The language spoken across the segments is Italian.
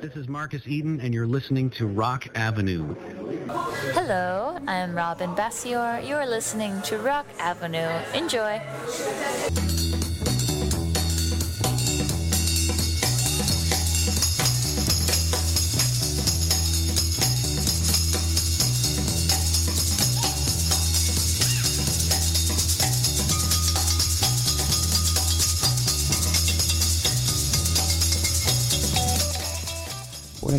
This is Marcus Eden, and you're listening to Rock Avenue. Hello, I'm Robin Bassior. You're listening to Rock Avenue. Enjoy.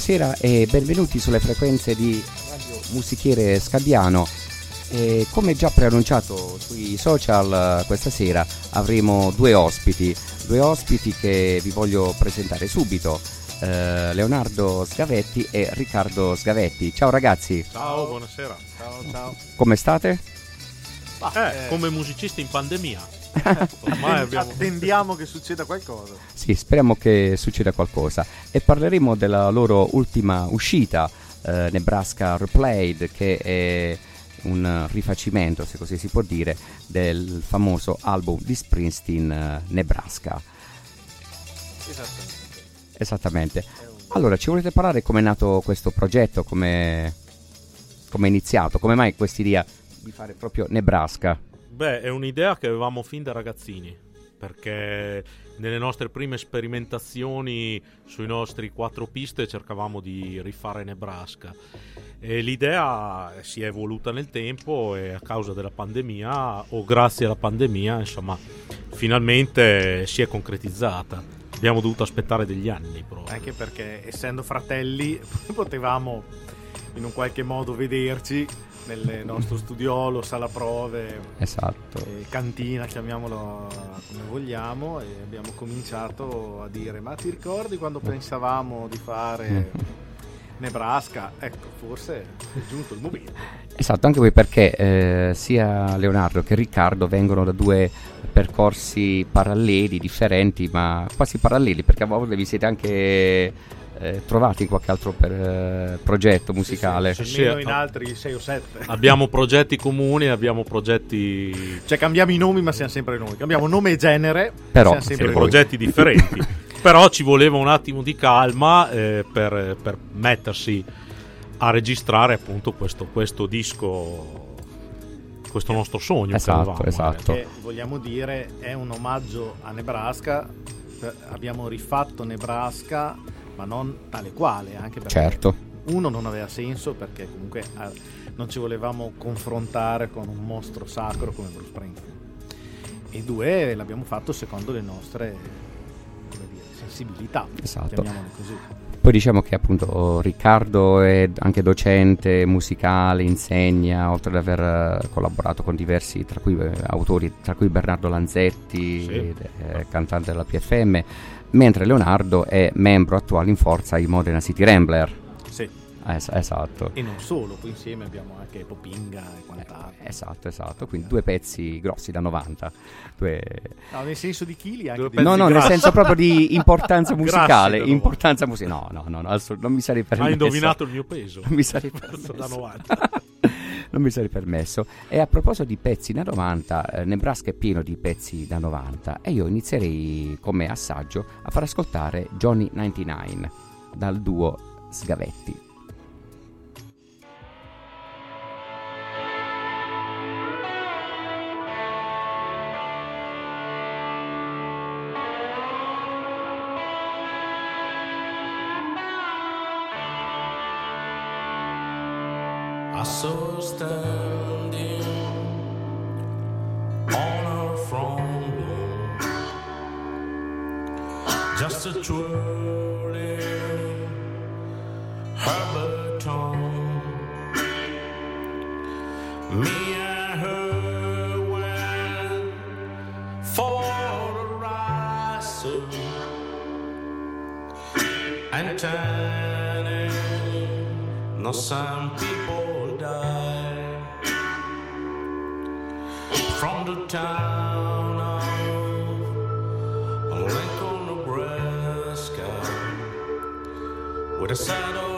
Buonasera e benvenuti sulle frequenze di Radio Musichiere Scabbiano. E come già preannunciato sui social eh, questa sera avremo due ospiti, due ospiti che vi voglio presentare subito, eh, Leonardo Sgavetti e Riccardo Sgavetti. Ciao ragazzi, Ciao, buonasera. Ciao, ciao. come state? Eh, come musicisti in pandemia. Ormai abbiamo... Attendiamo che succeda qualcosa. Sì, speriamo che succeda qualcosa e parleremo della loro ultima uscita, eh, Nebraska Replayed, che è un rifacimento, se così si può dire, del famoso album di Springsteen eh, Nebraska. Esattamente. Esattamente. Allora, ci volete parlare come è nato questo progetto, come come è iniziato, come mai quest'idea di fare proprio Nebraska? Beh, è un'idea che avevamo fin da ragazzini, perché nelle nostre prime sperimentazioni sui nostri quattro piste cercavamo di rifare Nebraska. E l'idea si è evoluta nel tempo e a causa della pandemia, o grazie alla pandemia, insomma, finalmente si è concretizzata. Abbiamo dovuto aspettare degli anni proprio. Anche perché essendo fratelli potevamo in un qualche modo vederci nel nostro studiolo, sala prove, Esatto. cantina, chiamiamolo come vogliamo, e abbiamo cominciato a dire ma ti ricordi quando pensavamo di fare Nebraska? Ecco, forse è giunto il momento. Esatto, anche poi perché eh, sia Leonardo che Riccardo vengono da due percorsi paralleli, differenti, ma quasi paralleli, perché a volte vi siete anche eh, trovati in qualche altro per, eh, progetto musicale. Sì, sì. Almeno sì, in altri 6 o 7. Abbiamo progetti comuni, abbiamo progetti Cioè cambiamo i nomi ma siamo sempre noi. Cambiamo nome e genere, Però, siamo sempre progetti differenti. Però ci voleva un attimo di calma eh, per, per mettersi a registrare appunto questo, questo disco, questo nostro sogno. Esatto, che avevamo, esatto. eh. che vogliamo dire è un omaggio a Nebraska. Eh, Abbiamo rifatto Nebraska, ma non tale quale, anche perché Certo, uno non aveva senso perché comunque eh, non ci volevamo confrontare con un mostro sacro come Bruce Springsteen. E due l'abbiamo fatto secondo le nostre dire, sensibilità, Esatto. Poi diciamo che appunto Riccardo è anche docente musicale, insegna, oltre ad aver eh, collaborato con diversi tra cui, eh, autori, tra cui Bernardo Lanzetti, Sì. è cantante della PFM, mentre Leonardo è membro attuale in forza ai Modena City Rambler. Sì. Eh, es- esatto. E non solo, poi insieme abbiamo anche Popinga e quant'altro. Esatto, esatto, quindi due pezzi grossi da 90. Due... No, nel senso di chili anche di- No, no, nel grassi. senso proprio di importanza musicale. da Importanza musicale. No, no, no, no, assolut- non mi sarei permesso. Hai indovinato il mio peso. Non mi sarei da permesso. 90. Non mi sarei permesso. E a proposito di pezzi da 90, eh, Nebraska è pieno di pezzi da 90 e io inizierei come assaggio a far ascoltare Johnny 99 dal duo Sgavetti. I a twirling baton. Me and her went for a ride and tanning. Now some people die from the town with a saddle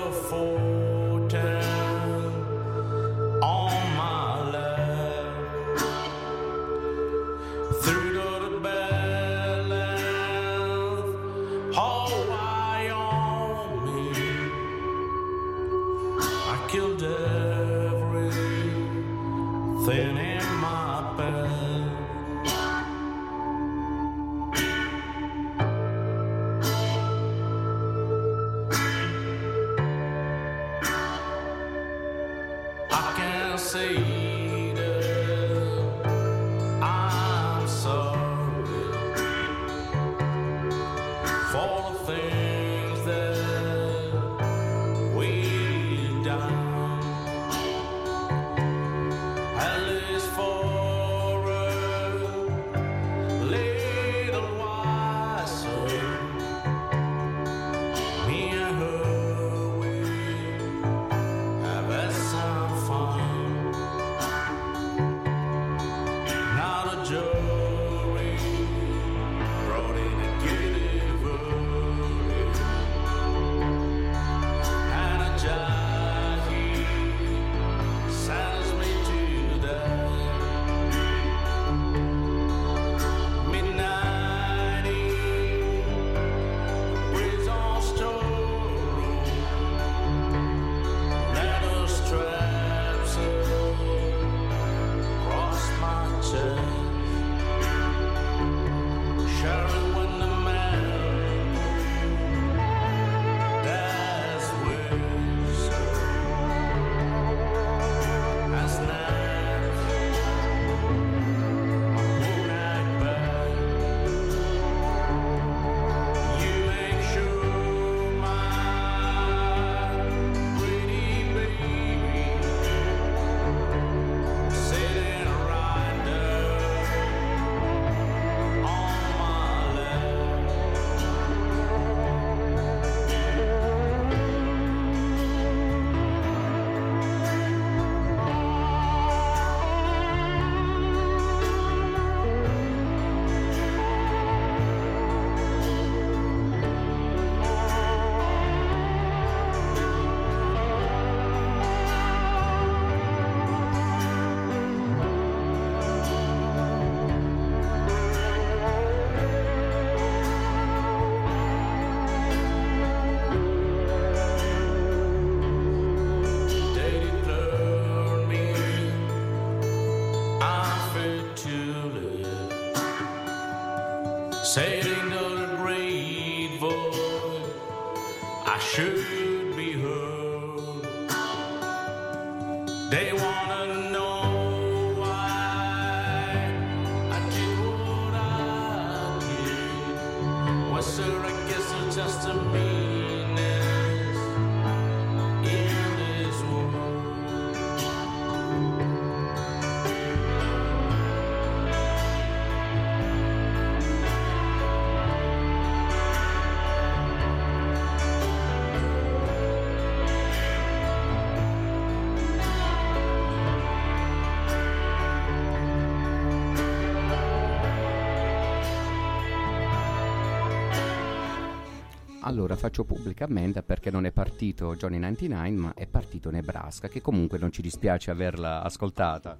Allora faccio pubblicamente perché non è partito Johnny 99 ma è partito Nebraska che comunque non ci dispiace averla ascoltata.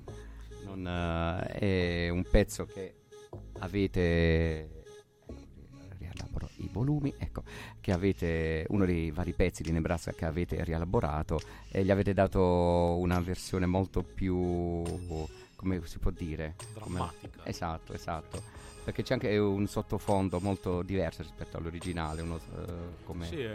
Non, eh, è un pezzo che avete i volumi, ecco, che avete uno dei vari pezzi di Nebraska che avete rielaborato e gli avete dato una versione molto più come si può dire? Come- Drammatica. Esatto, esatto. Perché c'è anche un sottofondo molto diverso rispetto all'originale, uno, eh, come... Sì, eh,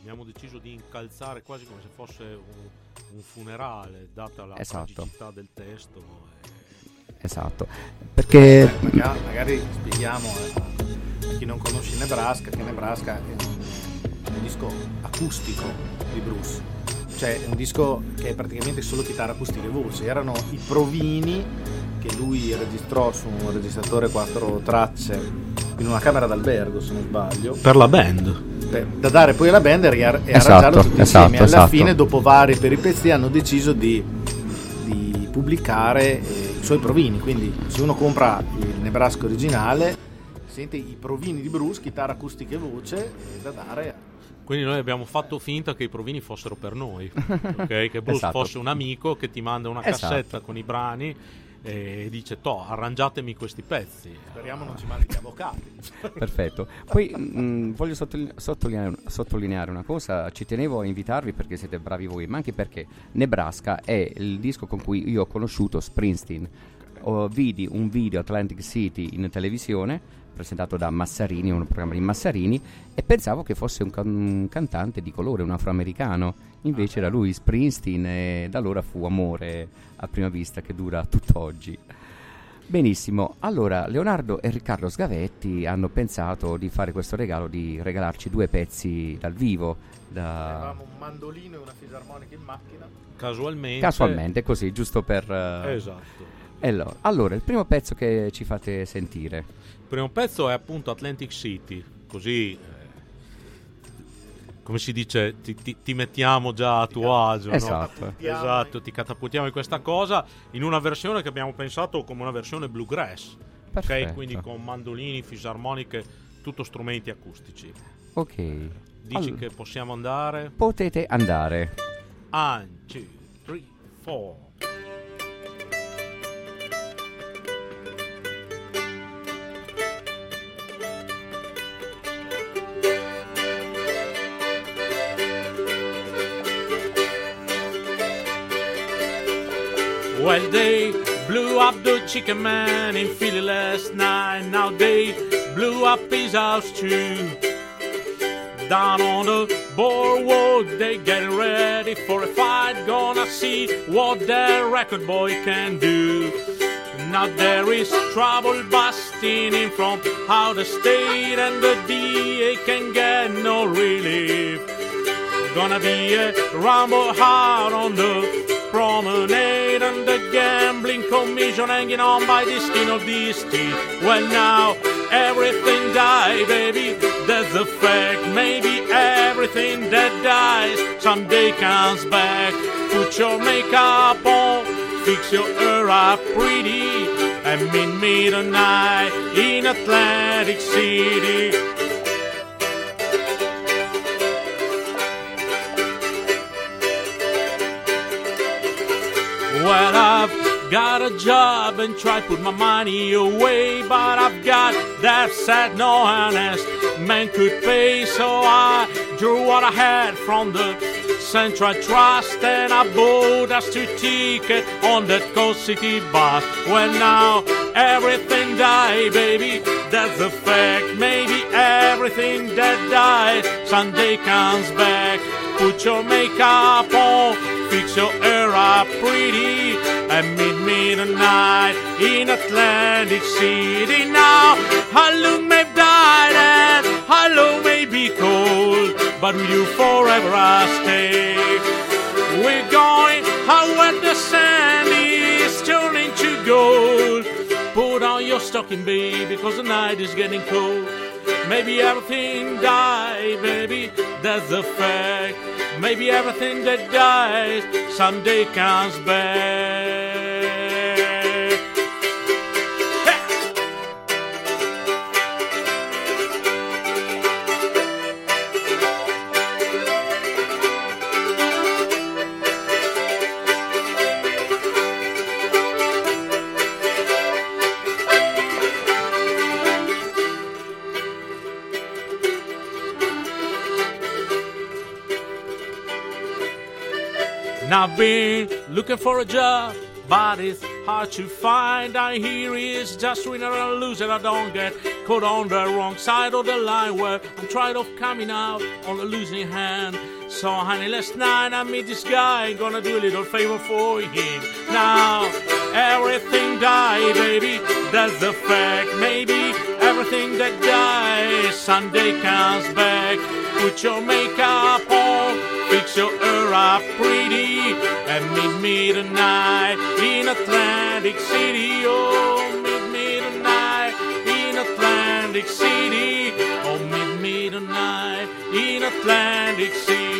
abbiamo deciso di incalzare quasi come se fosse un, un funerale, data la Esatto. tragicità del testo. eh. Esatto. Perché Magari, magari spieghiamo eh, a chi non conosce Nebraska che Nebraska è un, un disco acustico di Bruce. Cioè è un disco che è praticamente solo chitarra acustica e voce. Erano i provini che lui registrò su un registratore quattro tracce in una camera d'albergo se non sbaglio Per la band. da dare poi alla band e, ria- e Esatto, arrangiarlo tutti esatto, insieme. Alla esatto. fine, dopo varie peripezie, hanno deciso di, di pubblicare eh, i suoi provini. Quindi, se uno compra il Nebraska originale, sente i provini di Bruce, chitarra acustica e voce, eh, da dare a Quindi noi abbiamo fatto finta che i provini fossero per noi, ok? che Bruce Esatto. fosse un amico che ti manda una Esatto. cassetta con i brani e dice to arrangiatemi questi pezzi Speriamo non ci mandi gli avvocati. Perfetto. Poi mh, voglio sottoli- sottolineare, sottolineare una cosa, ci tenevo a invitarvi perché siete bravi voi, ma anche perché Nebraska è il disco con cui io ho conosciuto Springsteen. Ho- vidi un video Atlantic City in televisione presentato da Massarini, un programma di Massarini, e pensavo che fosse un, can- un cantante di colore, un afroamericano. Invece era lui, Springsteen, e da allora fu amore a prima vista che dura tutt'oggi. Benissimo, allora Leonardo e Riccardo Sgavetti hanno pensato di fare questo regalo, di regalarci due pezzi dal vivo, da- Avevamo un mandolino e una fisarmonica in macchina. casualmente casualmente così, giusto per... eh, esatto allora, allora, il primo pezzo che ci fate sentire. il primo pezzo è appunto Atlantic City così eh, come si dice ti, ti- ti mettiamo già a tuo agio no? Esatto. esatto ti catapultiamo in questa cosa in una versione che abbiamo pensato come una versione bluegrass Perfetto. ok quindi con mandolini fisarmoniche tutto strumenti acustici Ok. dici Allora, che possiamo andare Potete andare. 1 2 3 4 Well, they blew up the chicken man in Philly last night. Now they blew up his house too. Down on the boardwalk, they getting ready for a fight. Gonna see what their record boy can do. Now there is trouble busting in from out of state, and the DA can get no relief. Gonna be a rumble hard on the promenade and the gambling commission hanging on by the skin of these teeth. Well, now everything die, baby. That's a fact. Maybe everything that dies someday comes back. Put your makeup on, fix your hair up pretty, and meet me tonight in Atlantic City. Well, I've got a job and try put my money away, but I've got that sad no honest man could pay, so I drew what I had from the Central Trust and I bought us two ticket on that Coast City bus. Well, now everything died, baby, that's a fact. Maybe everything that died someday comes back. Put your makeup on, your hair up pretty, and meet me tonight in Atlantic City. Now, how long may died and how may be cold, but with you forever I stay. We're going how where the sand is turning to gold. Put on your stocking, baby, because the night is getting cold. Maybe everything die, baby, that's a fact. Maybe everything that dies someday comes back. I've been looking for a job, but it's hard to find. I hear it's just winner and loser. I don't get caught on the wrong side of the line where I'm tired of coming out on the losing hand. So, honey, last night I meet this guy, gonna do a little favor for him. Now, everything die, baby, that's the fact. Maybe everything that dies someday comes back. Put your makeup on, your hair up pretty, and meet me tonight in Atlantic City. Oh, meet me tonight in Atlantic City. Oh, meet me tonight in Atlantic City.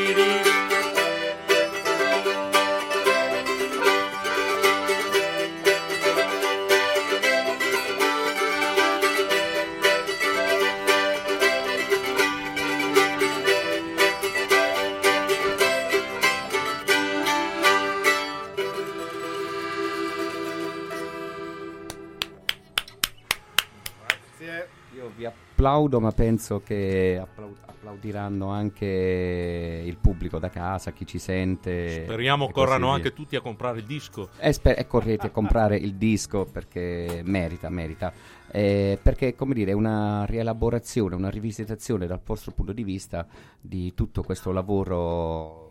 Applaudo, ma penso che applau- applaudiranno anche il pubblico da casa, chi ci sente. Speriamo corrano anche tutti a comprare il disco. E, sper- e correte a comprare il disco perché merita, merita. Eh, perché, come dire, è una rielaborazione, una rivisitazione dal vostro punto di vista di tutto questo lavoro.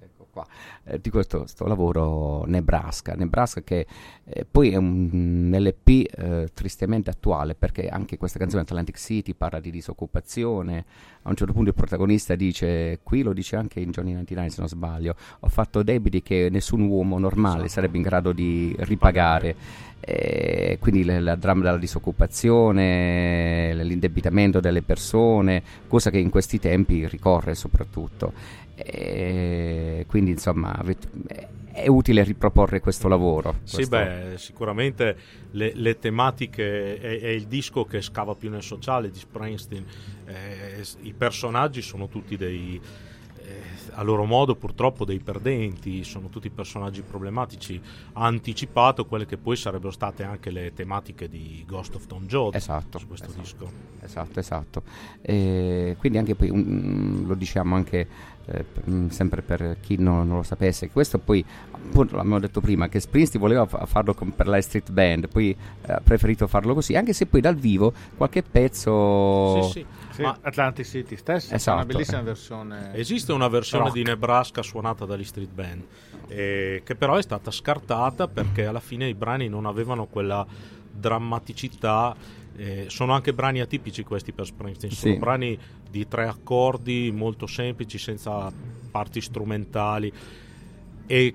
Ecco qua, eh, di questo sto lavoro Nebraska, Nebraska che eh, poi è un LP eh, tristemente attuale perché anche questa canzone Atlantic City parla di disoccupazione, a un certo punto il protagonista dice, qui lo dice anche in Johnny 99 se non sbaglio, ho fatto debiti che nessun uomo normale sarebbe in grado di ripagare. Eh, quindi il la dramma della disoccupazione, l'indebitamento delle persone, cosa che in questi tempi ricorre soprattutto. Eh, quindi insomma è, utile riproporre questo lavoro. Sì, questo- beh, sicuramente le, le tematiche è, è il disco che scava più nel sociale di Springsteen. Eh, I personaggi sono tutti dei, eh, a loro modo purtroppo dei perdenti, sono tutti personaggi problematici. Ha anticipato quelle che poi sarebbero state anche le tematiche di Ghost of Tom Joad Esatto, su questo esatto. disco. Esatto, esatto. E quindi anche poi, mm, lo diciamo anche eh, mm, sempre per chi non, non lo sapesse, questo poi, appunto l'abbiamo detto prima, che Springsteen voleva fa- farlo con- per la street band, poi eh, ha preferito farlo così, anche se poi dal vivo qualche pezzo... Sì, sì. Sì, Ma Atlantic City stessa, c'è Esatto, una bellissima eh. versione. Esiste una versione rock. di Nebraska suonata dagli street band, eh, che però è stata scartata perché alla fine i brani non avevano quella drammaticità. Eh, sono anche brani atipici questi per Springsteen, sono Sì. brani di tre accordi molto semplici, senza parti strumentali e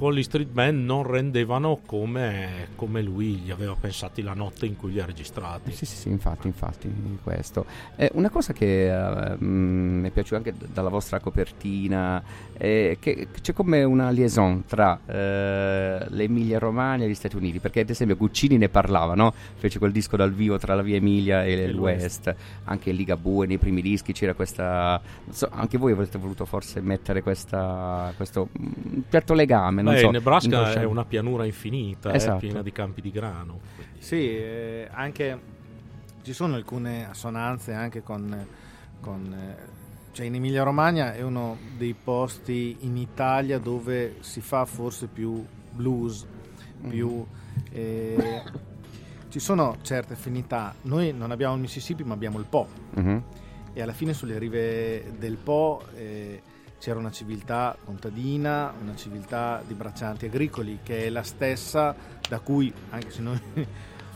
con gli street band non rendevano come, come lui gli aveva pensati la notte in cui li ha registrati. Sì, sì, sì, infatti, infatti, questo. Eh, una cosa che eh, mm, mi è piaciuta anche d- dalla vostra copertina è che c'è come una liaison tra eh, l'Emilia Romagna e gli Stati Uniti, perché ad esempio Guccini ne parlava, no? Fece quel disco dal vivo tra la Via Emilia e, il l'West, anche in Ligabue nei primi dischi c'era questa... non so, anche voi avreste voluto forse mettere questa, questo certo legame, non Beh, so. il Nebraska è una pianura infinita, eh, Esatto. piena di campi di grano. Sì, eh, anche ci sono alcune assonanze anche con, con, eh, cioè in Emilia Romagna è uno dei posti in Italia dove si fa forse più blues, più eh, ci sono certe affinità. Noi non abbiamo il Mississippi, ma abbiamo il Po Mhm. e alla fine sulle rive del Po eh, c'era una civiltà contadina, una civiltà di braccianti agricoli che è la stessa da cui, anche se noi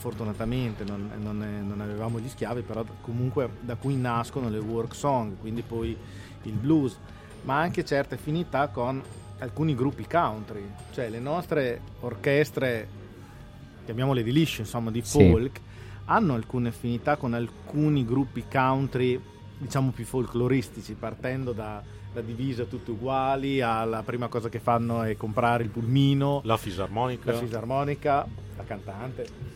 fortunatamente non, non- non avevamo gli schiavi, però comunque da cui nascono le work song, quindi poi il blues, ma anche certe affinità con alcuni gruppi country, cioè le nostre orchestre, chiamiamole di liscio, insomma di Sì. folk, hanno alcune affinità con alcuni gruppi country, diciamo più folcloristici, partendo da, da divisa tutte uguali, alla prima cosa che fanno è comprare il pulmino, La fisarmonica. la fisarmonica, la cantante.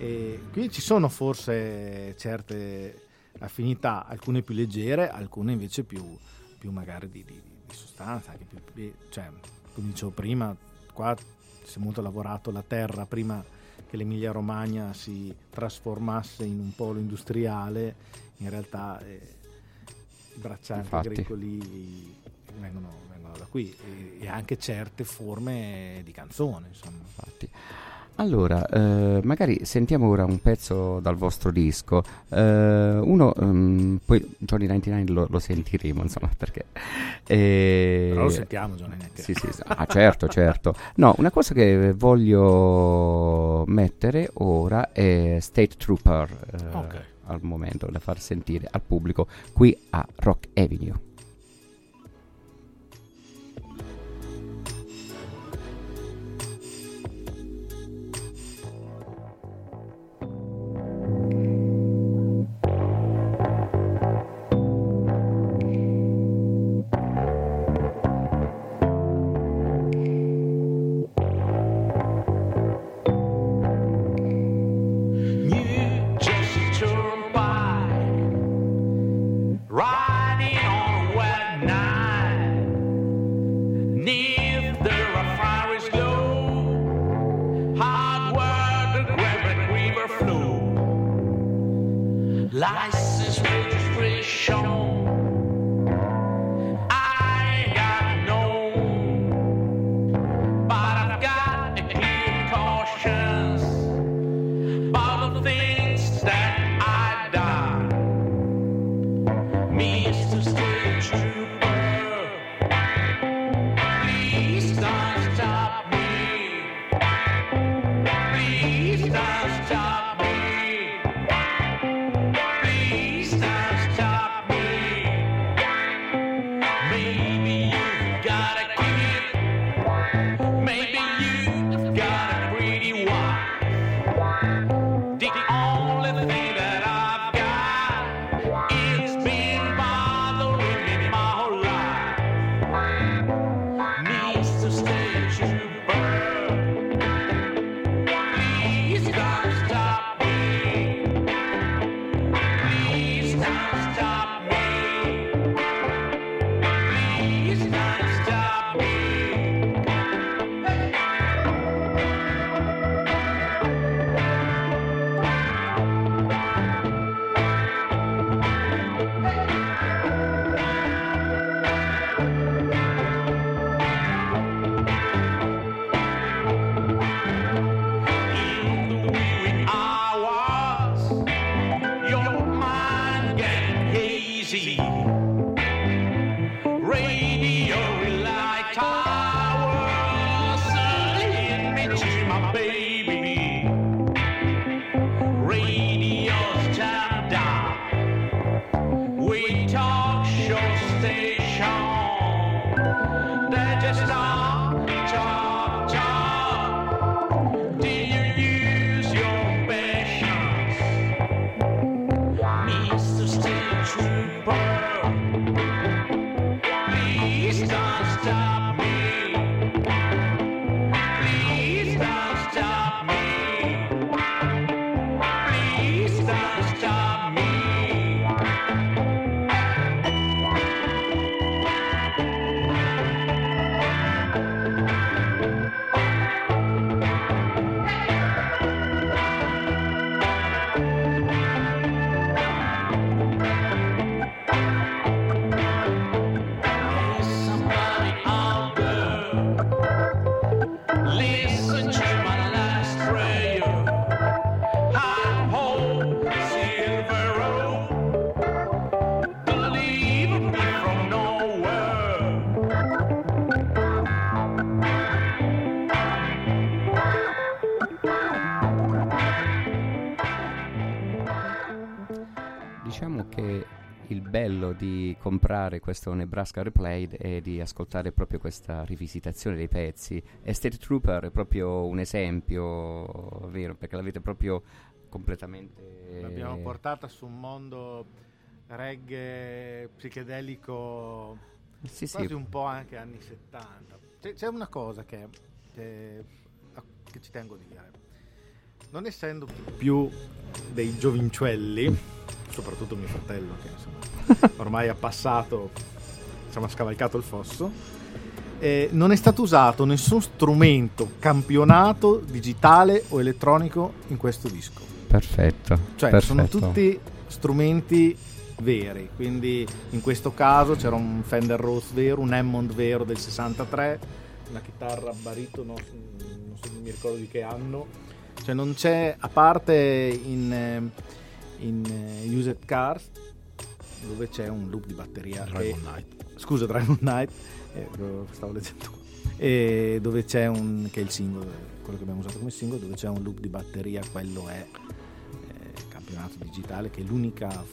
E quindi ci sono forse certe affinità, alcune più leggere, alcune invece più, più magari di, di- di sostanza, più- cioè, come dicevo prima, qua si è molto lavorato la terra prima che l'Emilia Romagna si trasformasse in un polo industriale, in realtà eh, i braccianti Infatti. agricoli vengono, vengono da qui e, e anche certe forme di canzone, insomma. Infatti. Allora, eh, magari sentiamo ora un pezzo dal vostro disco. Eh, uno, ehm, poi Johnny 99 lo, lo sentiremo, insomma, perché... eh, Però lo sentiamo, Johnny Necker. Sì, sì, sì. Ah, certo, certo. No, una cosa che voglio mettere ora è State Trooper eh, Ok. al momento da far sentire al pubblico qui a Rock Avenue. Di comprare questo Nebraska Replayed è di ascoltare proprio questa rivisitazione dei pezzi. E State Trooper è proprio un esempio, vero? Perché l'avete proprio completamente... L'abbiamo portata su un mondo reggae psichedelico Sì, sì. quasi un po' anche anni 70. C'è, c'è una cosa che, che- che ci tengo a dire. Non essendo più dei giovincelli, soprattutto mio fratello che insomma, ormai ha passato, insomma, ha scavalcato il fosso, eh, non è stato usato nessun strumento campionato digitale o elettronico in questo disco. Perfetto. Cioè, perfetto. sono tutti strumenti veri. Quindi, in questo caso c'era un Fender Rose vero, un Hammond vero del 63, una chitarra baritono, non, so, non mi ricordo di che anno. Cioè, non c'è, a parte in, eh, in eh, Used Cars, dove c'è un loop di batteria. che- Dragon Knight. scusa, Dragon Knight, eh, stavo leggendo qua. E dove c'è un che è il singolo, quello che abbiamo usato come singolo, dove c'è un loop di batteria, quello è eh, campionato digitale, che è l'unica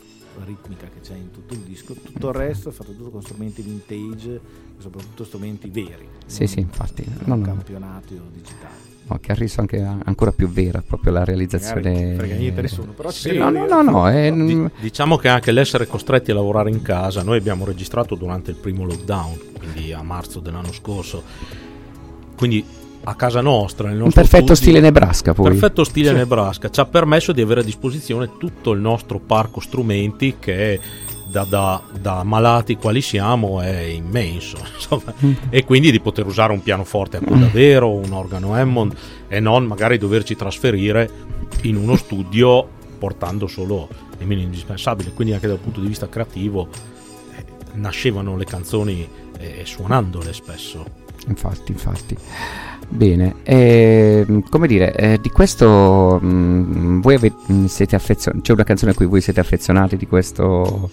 ritmica che c'è in tutto il disco. Tutto il resto è fatto tutto con strumenti vintage, e soprattutto strumenti veri. Sì, non- sì, infatti. non No, no. campionati o digitali. No, che ha reso anche ancora più vera proprio la realizzazione. Magari frega niente nessuno, però Sì. No, no, no, no, è, Di- diciamo che anche l'essere costretti a lavorare in casa, noi abbiamo registrato durante il primo lockdown, quindi a marzo dell'anno scorso, quindi a casa nostra, nel un nostro perfetto studio- stile Nebraska poi. Perfetto stile Nebraska, ci ha permesso di avere a disposizione tutto il nostro parco strumenti che da, da- da malati quali siamo è immenso insomma. e quindi di poter usare un pianoforte a coda vero, un organo Hammond e non magari doverci trasferire in uno studio portando solo il minimo indispensabile, quindi anche dal punto di vista creativo eh, nascevano le canzoni eh, suonandole spesso. Infatti, infatti. Bene, ehm, come dire, eh, di questo mm, voi ave- mm, siete affezionati, c'è una canzone a cui voi siete affezionati di questo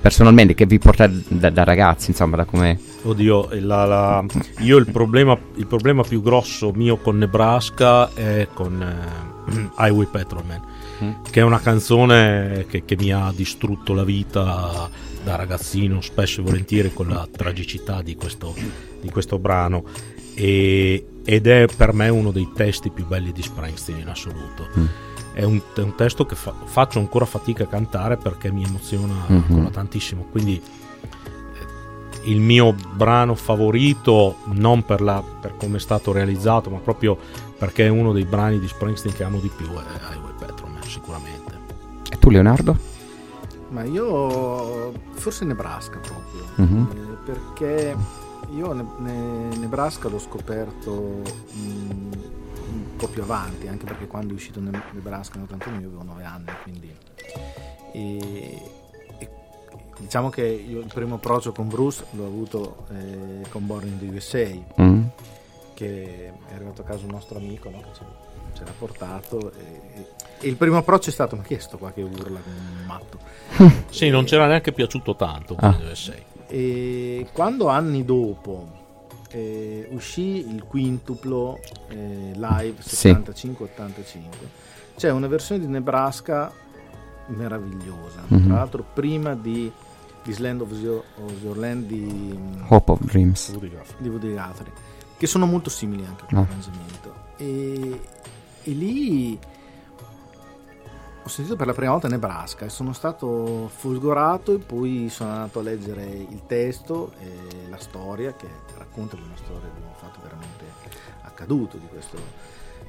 personalmente che vi porta da, da ragazzi, insomma, da come... Oddio, la- la- io il problema, il problema più grosso mio con Nebraska è con eh, Highway Patrolman, Mm. che è una canzone che, che mi ha distrutto la vita da ragazzino, spesso e volentieri con la tragicità di questo, di questo brano. E- ed è per me uno dei testi più belli di Springsteen in assoluto. Mm. È un, è un testo che fa- faccio ancora fatica a cantare perché mi emoziona Mhm. ancora tantissimo. Quindi eh, il mio brano favorito, non per, la- per come è stato realizzato, ma proprio perché è uno dei brani di Springsteen che amo di più, è Highway Patrolman, sicuramente. E tu Leonardo? Ma io forse Nebraska proprio, Mhm. eh, perché io ne- ne- Nebraska l'ho scoperto mm, un po' più avanti, anche perché quando è uscito Ne- Nebraska nel 81 io avevo 9 anni, quindi e- e diciamo che io il primo approccio con Bruce l'ho avuto eh, con Born in the USA, Mm? che è arrivato a casa un nostro amico no, che ce, ce l'ha portato e, e il primo approccio è stato ma chi è sto qua che urla come un matto Sì, non c'era neanche piaciuto tanto. Ah. E quando anni dopo eh, uscì il quintuplo eh, live Sì. 75-85, c'è una versione di Nebraska meravigliosa. Mhm. Tra l'altro, prima di This Land of Your, of Your Land di, Hope of Dreams. di Woody Guthrie, che sono molto simili anche come Ah. arrangiamento. E, e lì sentito per la prima volta Nebraska e sono stato folgorato e poi sono andato a leggere il testo e la storia che racconta di una storia di un fatto veramente accaduto di questo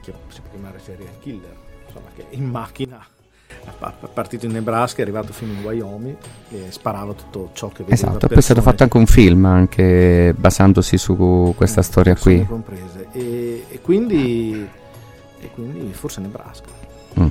che si può chiamare serial killer insomma che in macchina è partito in Nebraska è arrivato fino in Wyoming e sparava tutto ciò che vedeva Esatto, poi è stato fatto anche un film anche basandosi su questa eh, storia qui. comprese e, e quindi e quindi forse Nebraska Mm.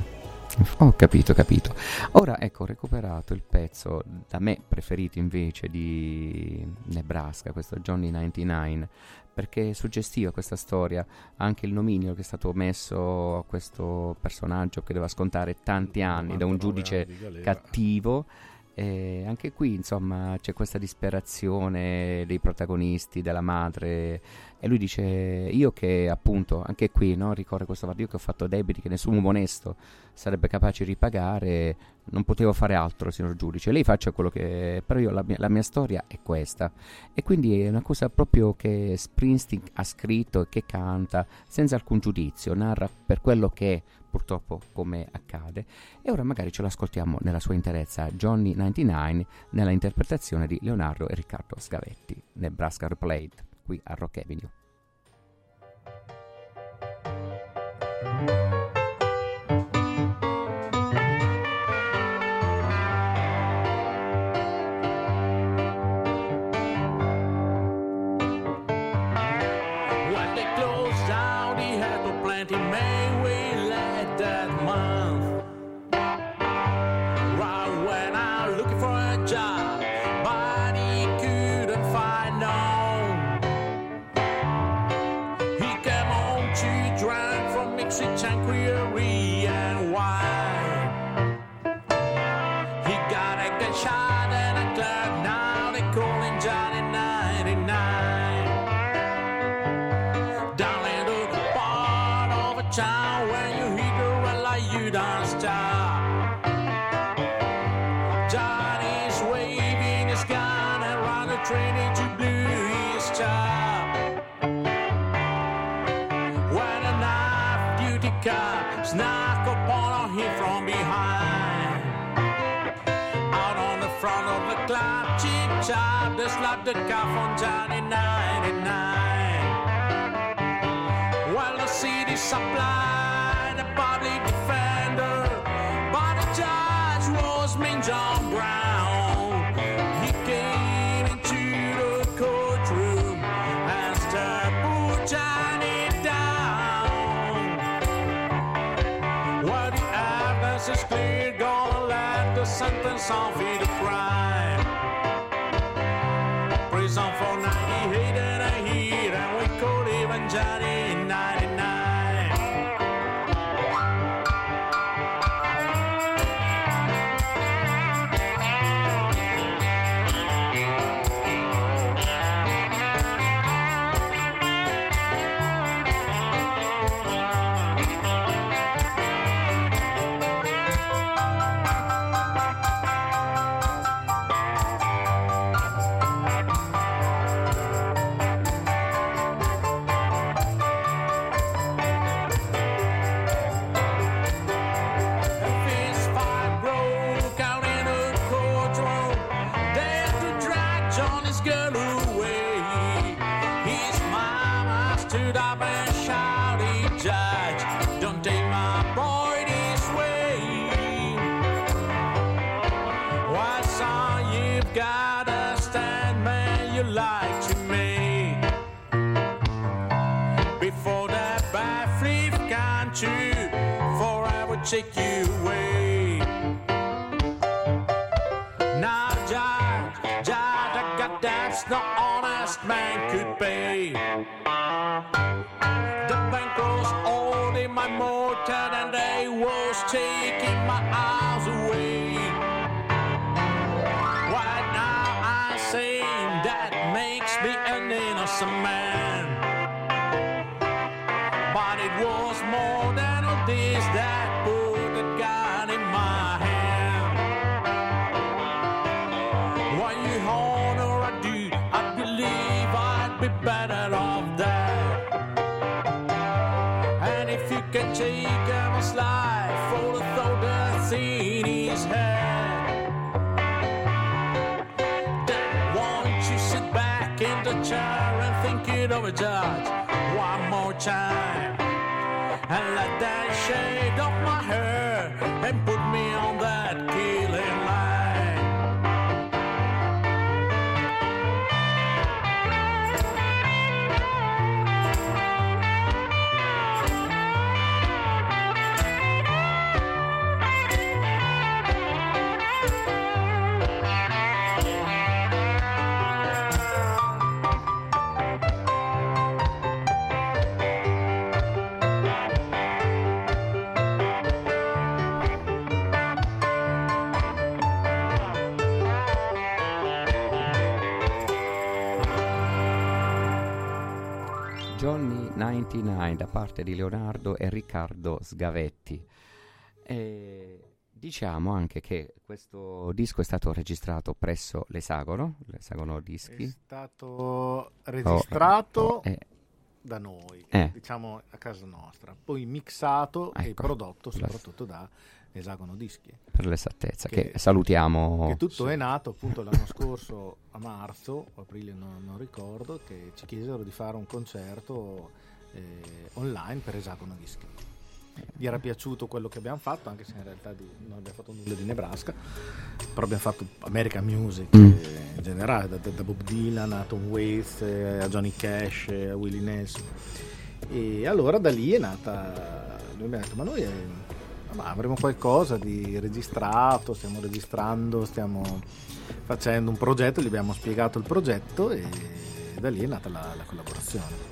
Ho capito, capito. Ora ecco, ho recuperato il pezzo da me preferito invece di Nebraska, questo Johnny 99, perché è suggestiva questa storia, anche il nominio che è stato messo a questo personaggio che doveva scontare tanti anni da un 99 giudice cattivo. E anche qui, insomma, c'è questa disperazione dei protagonisti, della madre. E lui dice: Io che appunto, anche qui no, ricorre questo fatto, io che ho fatto debiti che nessun uomo onesto sarebbe capace di ripagare, non potevo fare altro, signor giudice. Lei faccia quello che. Però io la mia, la mia, storia è questa. E quindi è una cosa proprio che Springsteen ha scritto e che canta senza alcun giudizio, narra per quello che è purtroppo come accade, e ora magari ce l'ascoltiamo nella sua interezza Johnny 99 nella interpretazione di Leonardo e Riccardo Sgavetti, Nebraska Replate, qui a Rock Avenue. the calf on Johnny 99. While the city supplied a public defender, but the judge was mean John Brown. He came into the courtroom and stared poor Johnny down. What evidence is clear? Gonna let the sentence off. Johnny 29 da parte di Leonardo e Riccardo Sgavetti. E diciamo anche che questo disco è stato registrato presso l'Esagono, l'Esagono Dischi. È stato registrato oh, oh, eh. da noi, eh. diciamo a casa nostra, poi mixato ecco. e prodotto soprattutto da Esagono Dischi. Per l'esattezza, che, che salutiamo. Che tutto sì. è nato appunto l'anno scorso a marzo, o aprile non, non, ricordo, che ci chiesero di fare un concerto eh, online per Esagono Dischi. Gli era piaciuto quello che abbiamo fatto anche se in realtà di- non abbiamo fatto nulla di Nebraska però abbiamo fatto American Music Mm. eh, in generale da, da Bob Dylan a Tom Waits eh, a Johnny Cash eh, a Willie Nelson. E allora da lì è nata noi abbiamo detto ma noi eh, ma avremo qualcosa di registrato stiamo registrando stiamo facendo un progetto gli abbiamo spiegato il progetto e da lì è nata la, la collaborazione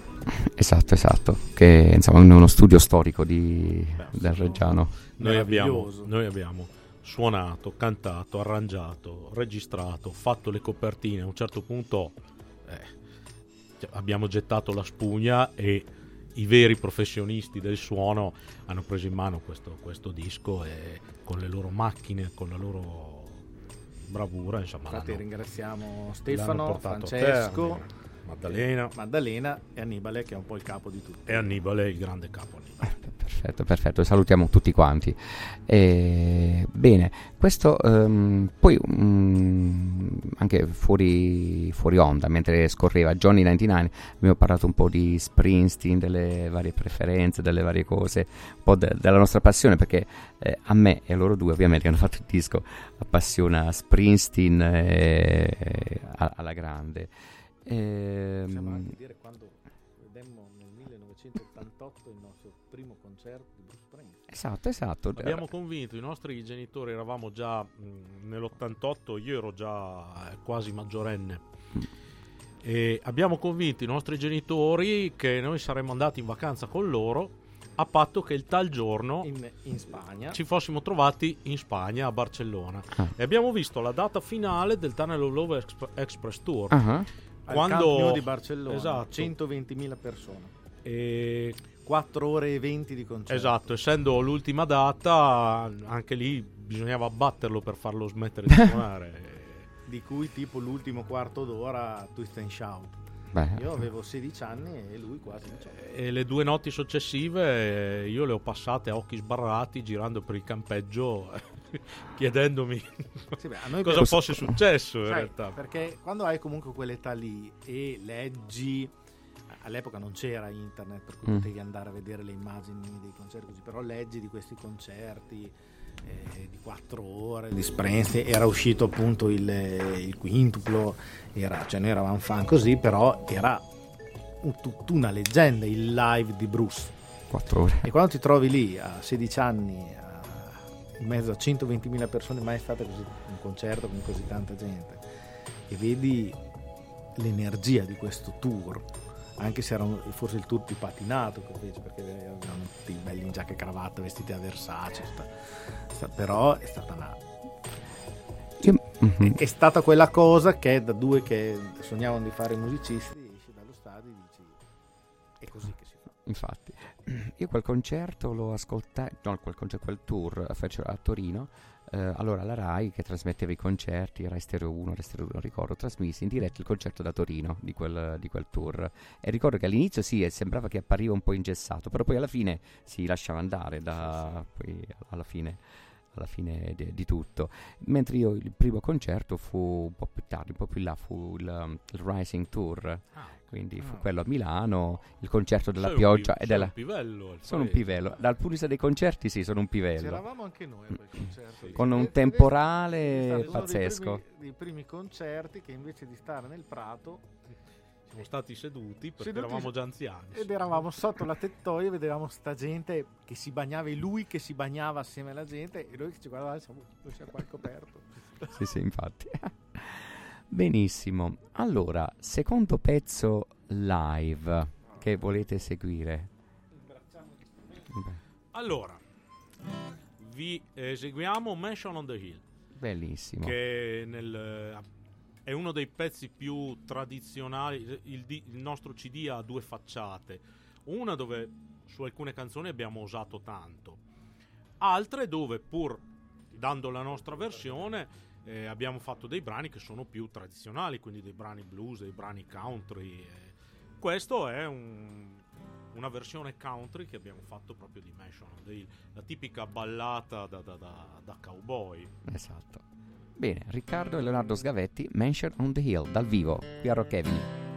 Esatto, esatto, che insomma è uno studio storico di, del Reggiano. Noi abbiamo, noi abbiamo suonato, cantato, arrangiato, registrato, fatto le copertine. A un certo punto eh, cioè, abbiamo gettato la spugna e i veri professionisti del suono hanno preso in mano questo, questo disco e con le loro macchine, con la loro bravura, insomma, infatti ringraziamo Stefano Francesco. Maddalena Maddalena e Annibale che è un po' il capo di tutti e Annibale, il grande capo Annibale. Perfetto, perfetto, salutiamo tutti quanti. E, bene, questo ehm, poi mm, anche fuori, fuori onda, mentre scorreva Johnny 99, abbiamo parlato un po' di Springsteen, delle varie preferenze, delle varie cose, un po' de- della nostra passione, perché eh, a me e a loro due ovviamente che hanno fatto il disco appassiona Springsteen eh, alla grande. Ehm, possiamo anche dire quando vedemmo nel 1988 il nostro primo concerto di Bruce Springsteen esatto, esatto. Abbiamo convinto i nostri genitori, eravamo già mh, nell'88, io ero già eh, quasi maggiorenne. E abbiamo convinto i nostri genitori che noi saremmo andati in vacanza con loro a patto che il tal giorno in, in Spagna ci fossimo trovati in Spagna, a Barcellona. Ah. E abbiamo visto la data finale del Tunnel of Love Exp- Express Tour. Al quando- Camp Nou di Barcellona Esatto. 120.000 persone. E 4 ore e 20 di concerto. Esatto, essendo l'ultima data, anche lì bisognava abbatterlo per farlo smettere di suonare. di cui tipo l'ultimo quarto d'ora Twist and Shout. Beh, io avevo 16 anni e lui quasi 18 E le due notti successive eh, io le ho passate a occhi sbarrati girando per il campeggio chiedendomi Sì, beh, a noi cosa fosse successo in Sai, realtà. perché quando hai comunque quell'età lì e leggi all'epoca non c'era internet per cui Mm. potevi andare a vedere le immagini dei concerti così, però leggi di questi concerti eh, di quattro ore di Springsteen era uscito appunto il, il quintuplo era, cioè noi eravamo fan così però era un- tutta una leggenda il live di Bruce quattro ore. e quando ti trovi lì a 16 anni a- in mezzo a 120.000 persone, mai è stato così un concerto con così tanta gente, e vedi l'energia di questo tour, anche se era un- forse il tour più patinato che fece, perché erano tutti belli in giacca e cravatta, vestiti a Versace, sta- sta- però è stata, una- Io- mhm. è stata quella cosa che da due che sognavano di fare musicisti, esci dallo stadio e dici è così che si fa. Infatti, io quel concerto l'ho ascoltato, no, quel, concerto, quel tour fece a Torino. eh, allora la Rai che trasmetteva i concerti, Rai Stereo 1, Rai Stereo 2, non ricordo, trasmise in diretta il concerto da Torino di quel, di quel tour. E ricordo che all'inizio sì, eh, sembrava che appariva un po' ingessato, però poi alla fine si lasciava andare, da, poi alla fine, alla fine de- di tutto. Mentre io il primo concerto fu un po' più tardi, un po' più in là, fu il, um, il Rising Tour. Quindi fu Ah. quello a Milano, il concerto della Sei un pioggia pi- e sei della... un pivello, Sono un pivello. Dal punto di vista dei concerti, sì, sono un pivello. C'eravamo anche noi a quel concerto. Con un temporale stato uno pazzesco. Dei primi, dei primi concerti che invece di stare nel prato Siamo stati seduti perché Seduti- eravamo già anziani. ed eravamo sotto la tettoia e vedevamo sta gente che si bagnava e lui che si bagnava assieme alla gente e noi che ci guardavamo siamo, noi siamo qua al coperto. Sì, sì, infatti. Benissimo. Allora, secondo pezzo live che volete seguire. Allora, vi eseguiamo Mansion on the Hill. Bellissimo. che nel- è uno dei pezzi più tradizionali. Il, il nostro CD ha due facciate, una dove su alcune canzoni abbiamo usato tanto, altre dove pur dando la nostra versione eh, abbiamo fatto dei brani che sono più tradizionali, quindi dei brani blues, dei brani country. eh. Questo è un- una versione country che abbiamo fatto proprio di Mansion Hill, la tipica ballata da, da- da- da cowboy. Esatto. Bene, Riccardo e Leonardo Sgavetti, Mansion on the Hill, dal vivo, qui a Rock.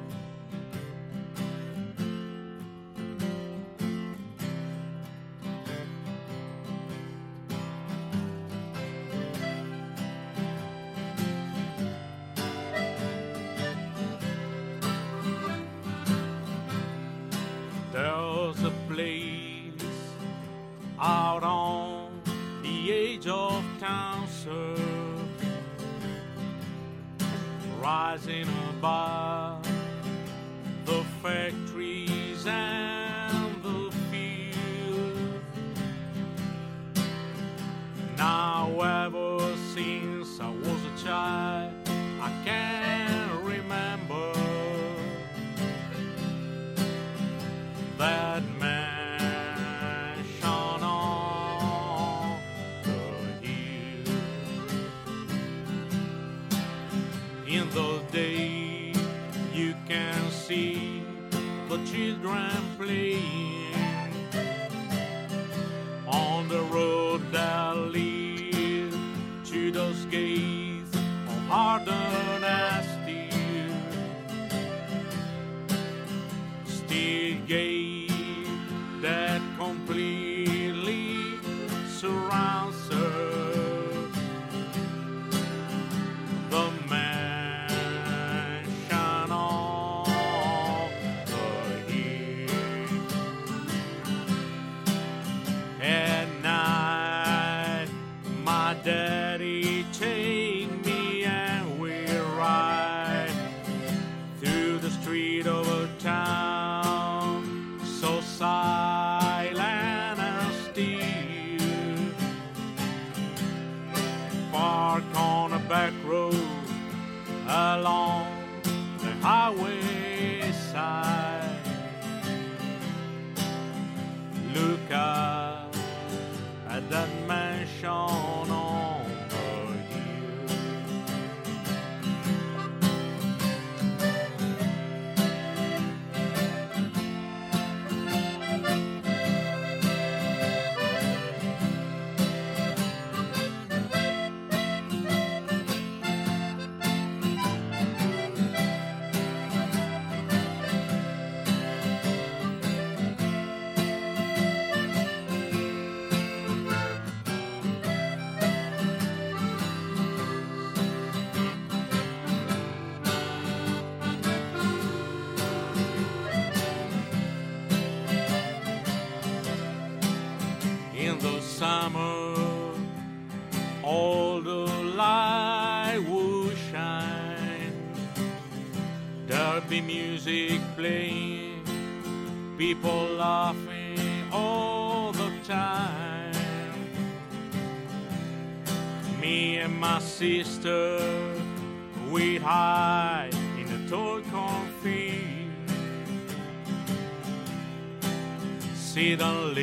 The children playing on the road that leads to those gates of hardened steel. Steel gate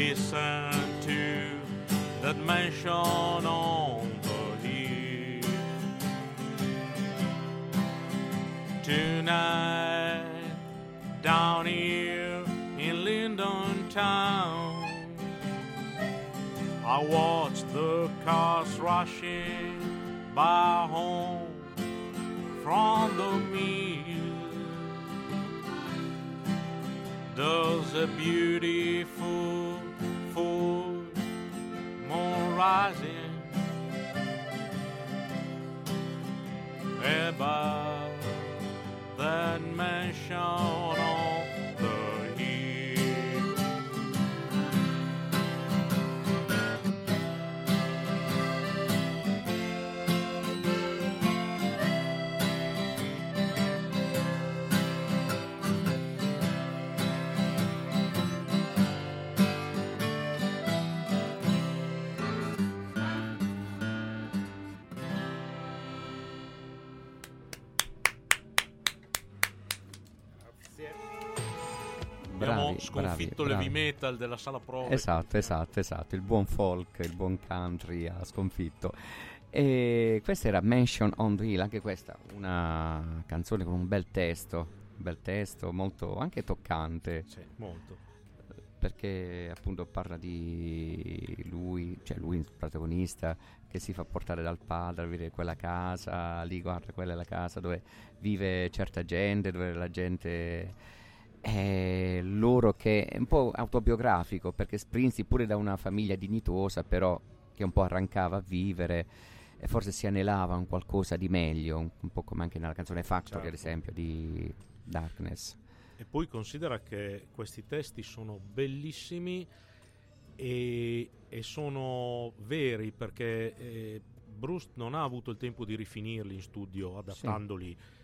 listen to that mansion on the hill. Tonight, down here in Linden Town, I watch the cars rushing by home from the mill. There's a beautiful rising. Above that mansion bravi, l'heavy bravi. metal della sala prove. Esatto, esatto, esatto. Il buon folk, il buon country ha sconfitto. E questa era Mention on the Hill, anche questa una canzone con un bel testo, un bel testo molto anche toccante, Sì. Molto. perché appunto parla di lui, cioè lui il protagonista che si fa portare dal padre a vedere quella casa, lì guarda quella è la casa dove vive certa gente, dove la gente è loro che è un po' autobiografico perché Springsteen pure da una famiglia dignitosa però che un po' arrancava a vivere e forse si anelava a un qualcosa di meglio, un, un po' come anche nella canzone Factory ad Certo. esempio di Darkness. E poi considera che questi testi sono bellissimi e, e sono veri perché eh, Bruce non ha avuto il tempo di rifinirli in studio adattandoli. A-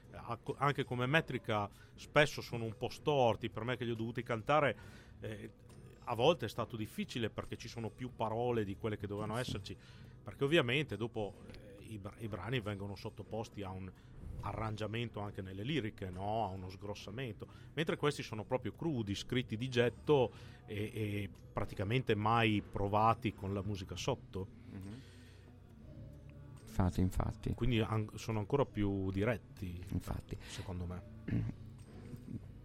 anche come metrica spesso sono un po' storti, per me che li ho dovuti cantare eh, a volte è stato difficile perché ci sono più parole di quelle che dovevano esserci, perché ovviamente dopo eh, i, bra- i brani vengono sottoposti a un arrangiamento anche nelle liriche, no? a uno sgrossamento, mentre questi sono proprio crudi, scritti di getto e, e praticamente mai provati con la musica sotto, Infatti, infatti, quindi an- sono ancora più diretti, infatti. secondo me.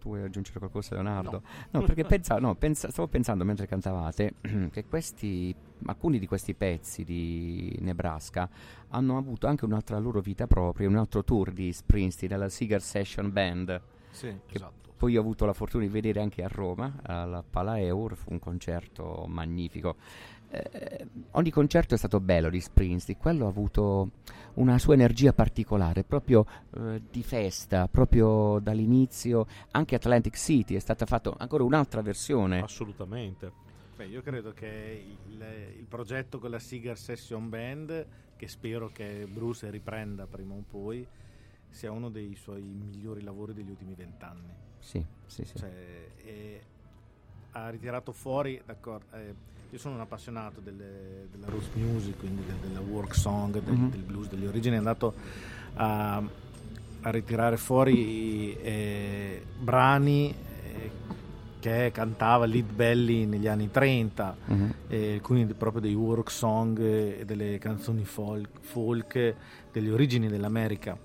Tu vuoi aggiungere qualcosa, Leonardo? No. No, perché pensa- no, pensa- stavo pensando mentre cantavate che questi, alcuni di questi pezzi di Nebraska hanno avuto anche un'altra loro vita propria, un altro tour di Springsteen, della Seeger Session Band. Sì. Esatto. Poi ho avuto la fortuna di vedere anche a Roma, alla Pala Eur, fu un concerto magnifico. Eh, ogni concerto è stato bello di Springsteen, quello ha avuto una sua energia particolare, proprio eh, di festa, proprio dall'inizio. Anche Atlantic City è stata fatta ancora un'altra versione. Assolutamente. Beh, io credo che il, il progetto con la Seeger Session Band, che spero che Bruce riprenda prima o poi, sia uno dei suoi migliori lavori degli ultimi vent'anni. Sì, sì, sì. Cioè, e ha ritirato fuori, d'accordo, eh, io sono un appassionato delle- della roots music, quindi del- della work song, del, Mhm. del blues delle origini, è andato a, a ritirare fuori eh, brani eh, che cantava Lead Belly negli anni 30, Mhm. eh, alcuni proprio dei work song e delle canzoni folk, folk delle origini dell'America.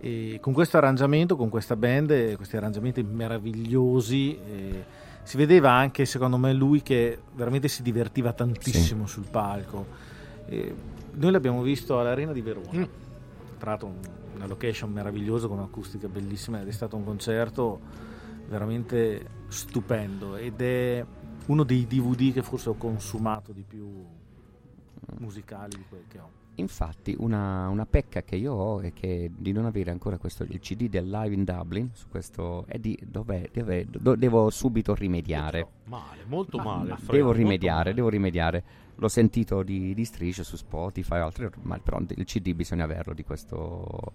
E con questo arrangiamento, con questa band, eh, questi arrangiamenti meravigliosi, eh, si vedeva anche secondo me lui che veramente si divertiva tantissimo sul palco. Eh, noi l'abbiamo visto all'Arena di Verona, Mm. tra l'altro un- una location meravigliosa con un'acustica bellissima ed è stato un concerto veramente stupendo ed è uno dei DVD che forse ho consumato di più musicali di quelli che ho. Infatti, una, una pecca che io ho è che di non avere ancora questo, il CD del Live in Dublin su questo è di dov'è, dov'è- do- devo subito rimediare. Male, molto Ma- male. ma Fred, devo rimediare, male. devo rimediare. L'ho sentito di, di striscio su Spotify, altre, ma però il CD bisogna averlo di questo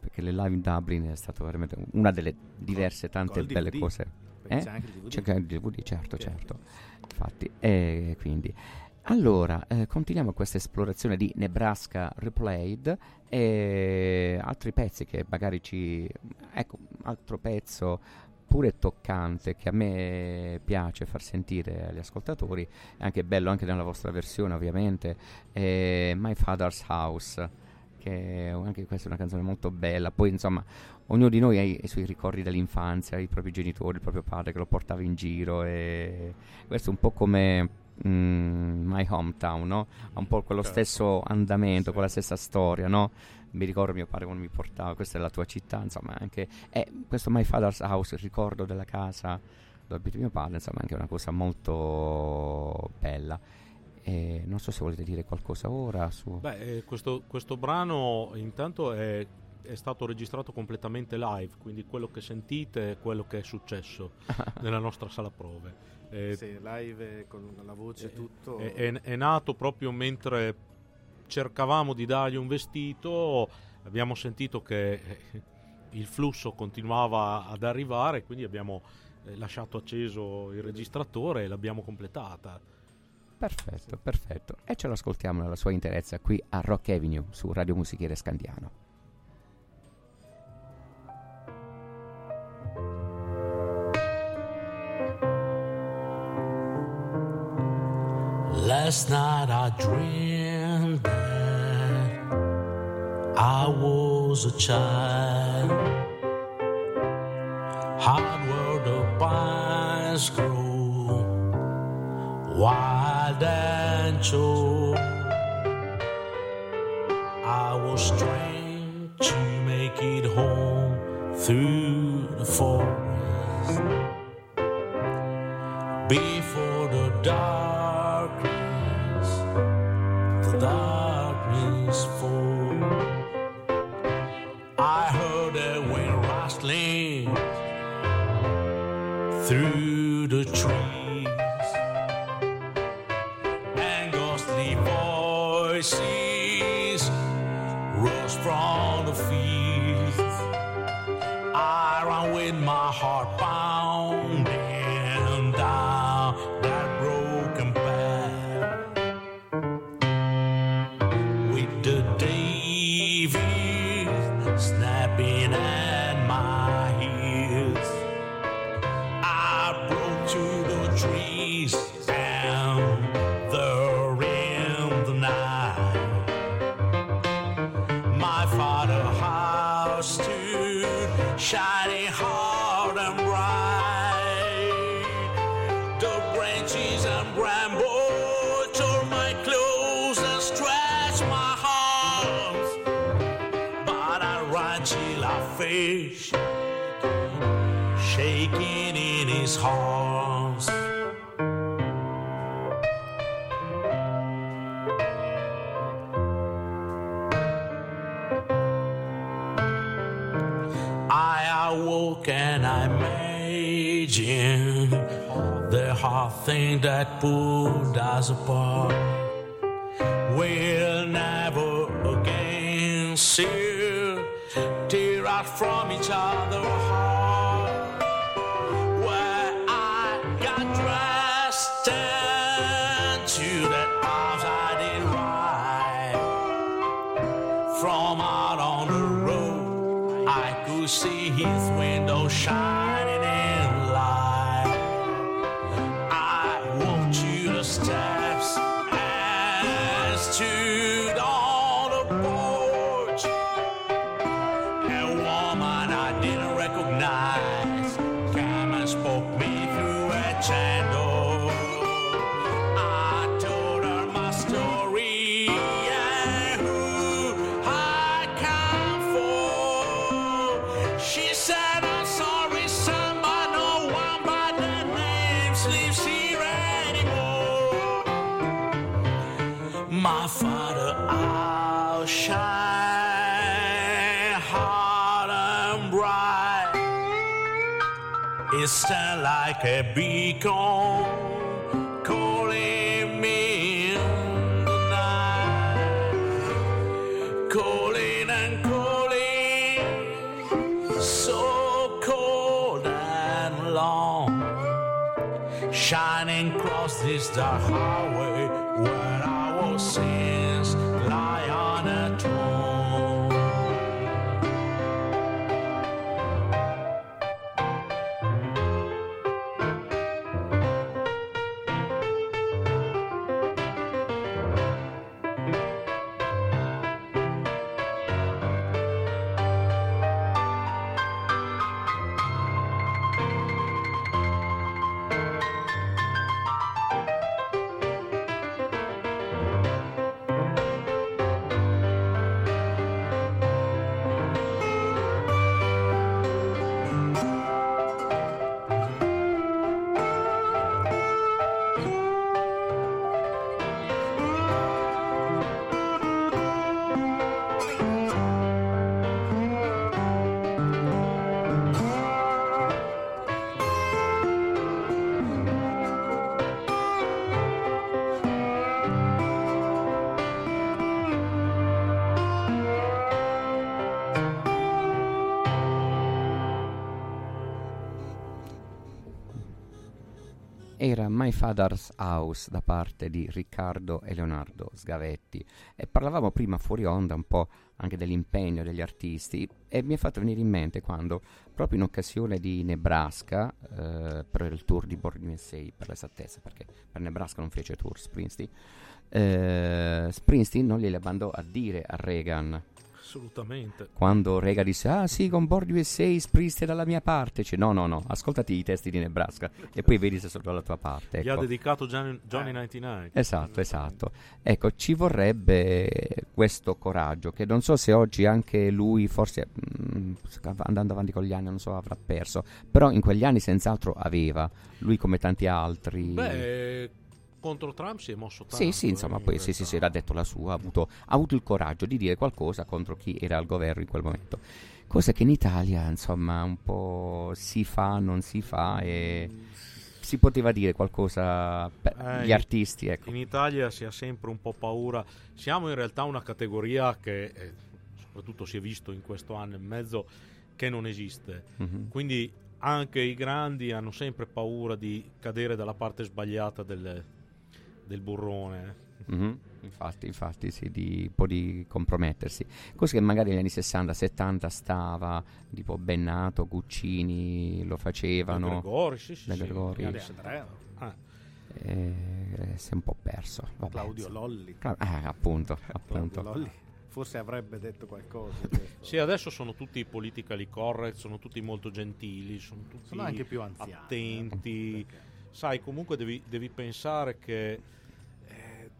perché le live in Dublin è stato veramente una delle diverse tante belle DVD. cose. Eh? c'è anche il DVD. C'è anche il DVD, certo, Ok. certo. Infatti, e quindi allora, eh, continuiamo questa esplorazione di Nebraska Replayed e altri pezzi che magari ci... Ecco, altro pezzo pure toccante che a me piace far sentire agli ascoltatori, è anche bello anche nella vostra versione ovviamente, è My Father's House, che anche questa è una canzone molto bella, poi insomma ognuno di noi ha i, i suoi ricordi dell'infanzia, i propri genitori, il proprio padre che lo portava in giro e questo è un po' come mm, My Hometown, no? Ha un po' quello Certo. stesso andamento, Sì. quella stessa storia, no? Mi ricordo mio padre quando mi portava, questa è la tua città, insomma, anche eh, questo My Father's House, il ricordo della casa dove abita mio padre, insomma, è anche una cosa molto bella. E non so se volete dire qualcosa ora su... Beh, eh, questo, questo brano intanto è, è stato registrato completamente live, quindi quello che sentite è quello che è successo nella nostra sala prove. Eh, Sì, live con la voce e tutto. è, è- è nato proprio mentre cercavamo di dargli un vestito, abbiamo sentito che eh, il flusso continuava ad arrivare, quindi abbiamo eh, lasciato acceso il registratore e l'abbiamo completata. Perfetto, perfetto. E ce l'ascoltiamo nella sua interezza qui a Rock Avenue su Radio Musichiere Scandiano. Last night I dreamed that I was a child. Hard world of pines grow wide and sure. I was trained to make it home through the forest before the dark. through the trees and ghostly voices rose from the fields. thing that pulled us apart. my father I'll shine hard and bright. It's like a beacon calling me in the night, calling and calling, so cold and long, shining across this dark highway. My Father's House da parte di Riccardo e Leonardo Sgavetti. E parlavamo prima fuori onda un po' anche dell'impegno degli artisti e mi è fatto venire in mente quando proprio in occasione di Nebraska eh, per il tour di Born USA per l'esattezza perché per Nebraska non fece tour Springsteen eh, Springsteen non gliele mandò a dire a Reagan Assolutamente. quando Reagan disse ah sì con Born USA Springsteen è dalla mia parte Dice, no no no ascoltati i testi di Nebraska e poi vedi se sono dalla tua parte Gli ha ecco. dedicato Johnny, Johnny 99. Esatto, esatto. Ecco, ci vorrebbe questo coraggio che non so se oggi anche lui, forse mm, andando avanti con gli anni, non so, avrà perso, però in quegli anni senz'altro aveva, lui come tanti altri. Beh, contro Trump si è mosso tanto. sì, sì, insomma, eh, poi in sì, sì, realtà. sì, l'ha detto la sua, ha avuto, ha avuto il coraggio di dire qualcosa contro chi era al governo in quel momento. Cosa che in Italia, insomma, un po' si fa, non si fa e si poteva dire qualcosa per Eh, gli artisti, ecco. In Italia si ha sempre un po' paura. Siamo in realtà una categoria che, eh, soprattutto si è visto in questo anno e mezzo, che non esiste. Mhm. Quindi anche i grandi hanno sempre paura di cadere dalla parte sbagliata del, del burrone. Mhm, Infatti, infatti, sì, di, un po' di compromettersi. Cosa che magari negli anni 60, 70 stava, tipo Bennato, Guccini lo De facevano, Gregori, sì, sì, De sì. Gregori. Anni Andrea, Ah, e si è un po' perso. Vabbè, Claudio. Lolli. Cla- eh, appunto, Claudio appunto. Lolli forse avrebbe detto qualcosa. Sì, adesso sono tutti politically correct, sono tutti molto gentili, sono tutti Sono anche più anziani. attenti. eh, perché- Sai, comunque devi, devi pensare che eh,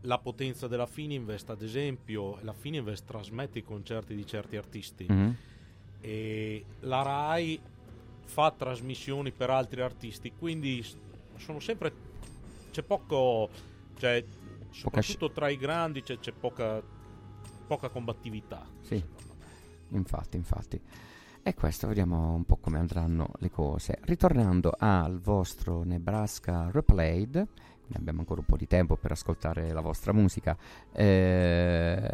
la potenza della Fininvest, ad esempio, la Fininvest trasmette i concerti di certi artisti Mhm. e la RAI fa trasmissioni per altri artisti, quindi sono sempre c'è poco cioè soprattutto tra i grandi c'è, c'è poca poca combattività. Sì, infatti, infatti. E questo, vediamo un po' come andranno le cose. Ritornando al vostro Nebraska Replayed, abbiamo ancora un po' di tempo per ascoltare la vostra musica. eh,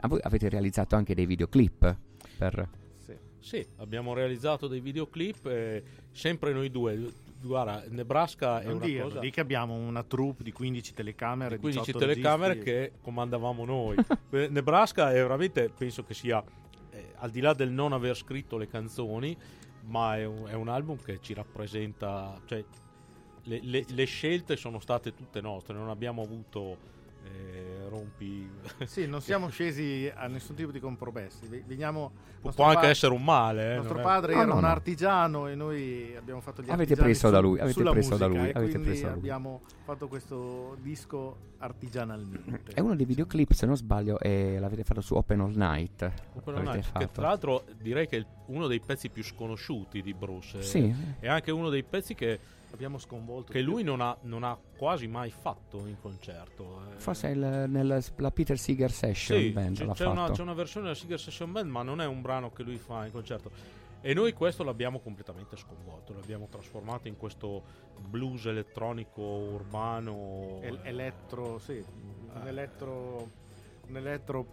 avete realizzato anche dei videoclip per... Sì. Sì, abbiamo realizzato dei videoclip eh, sempre noi due. Guarda, Nebraska è Non una dirlo, cosa di che abbiamo una troupe di 15 telecamere, 15 18 telecamere registi. che comandavamo noi. Eh, Nebraska è veramente, penso che sia, al di là del non aver scritto le canzoni, ma è un, è un album che ci rappresenta, cioè le, le- le scelte sono state tutte nostre, non abbiamo avuto eh, rompi... Sì, non siamo scesi a nessun tipo di compromessi. Veniamo, Può nostro anche pa- essere un male. Eh, nostro non è- padre No, era no, un no. artigiano e noi abbiamo fatto gli Avete preso da lui, avete preso da musica lui, e avete preso da lui. abbiamo fatto questo disco artigianalmente. È uno dei videoclip, se non sbaglio, e l'avete fatto su Open All Night. Open L'avete Night, che fatto. tra l'altro direi che è il- uno dei pezzi più sconosciuti di Bruce. Sì, È anche uno dei pezzi che, abbiamo sconvolto che lui non ha, non ha quasi mai fatto in concerto. eh. forse è il- nella la Peter Seeger Session Sì, Band c'è, l'ha c'è fatto. una, c'è una versione della Seeger Session Band, ma non è un brano che lui fa in concerto. E noi questo l'abbiamo completamente sconvolto, l'abbiamo trasformato in questo blues elettronico urbano. El- eh, elettro, sì, un Ah. elettro, un elettro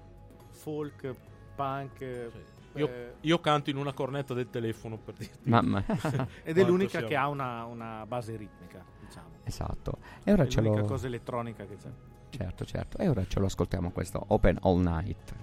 folk, punk. sì. Io, io canto in una cornetta del telefono per dirti. Mamma. ed è l'unica siamo- che ha una, una base ritmica, diciamo. esatto. E ora È ce l'unica lo... cosa elettronica che c'è. Certo, certo. E ora ce lo ascoltiamo questo Open All Night.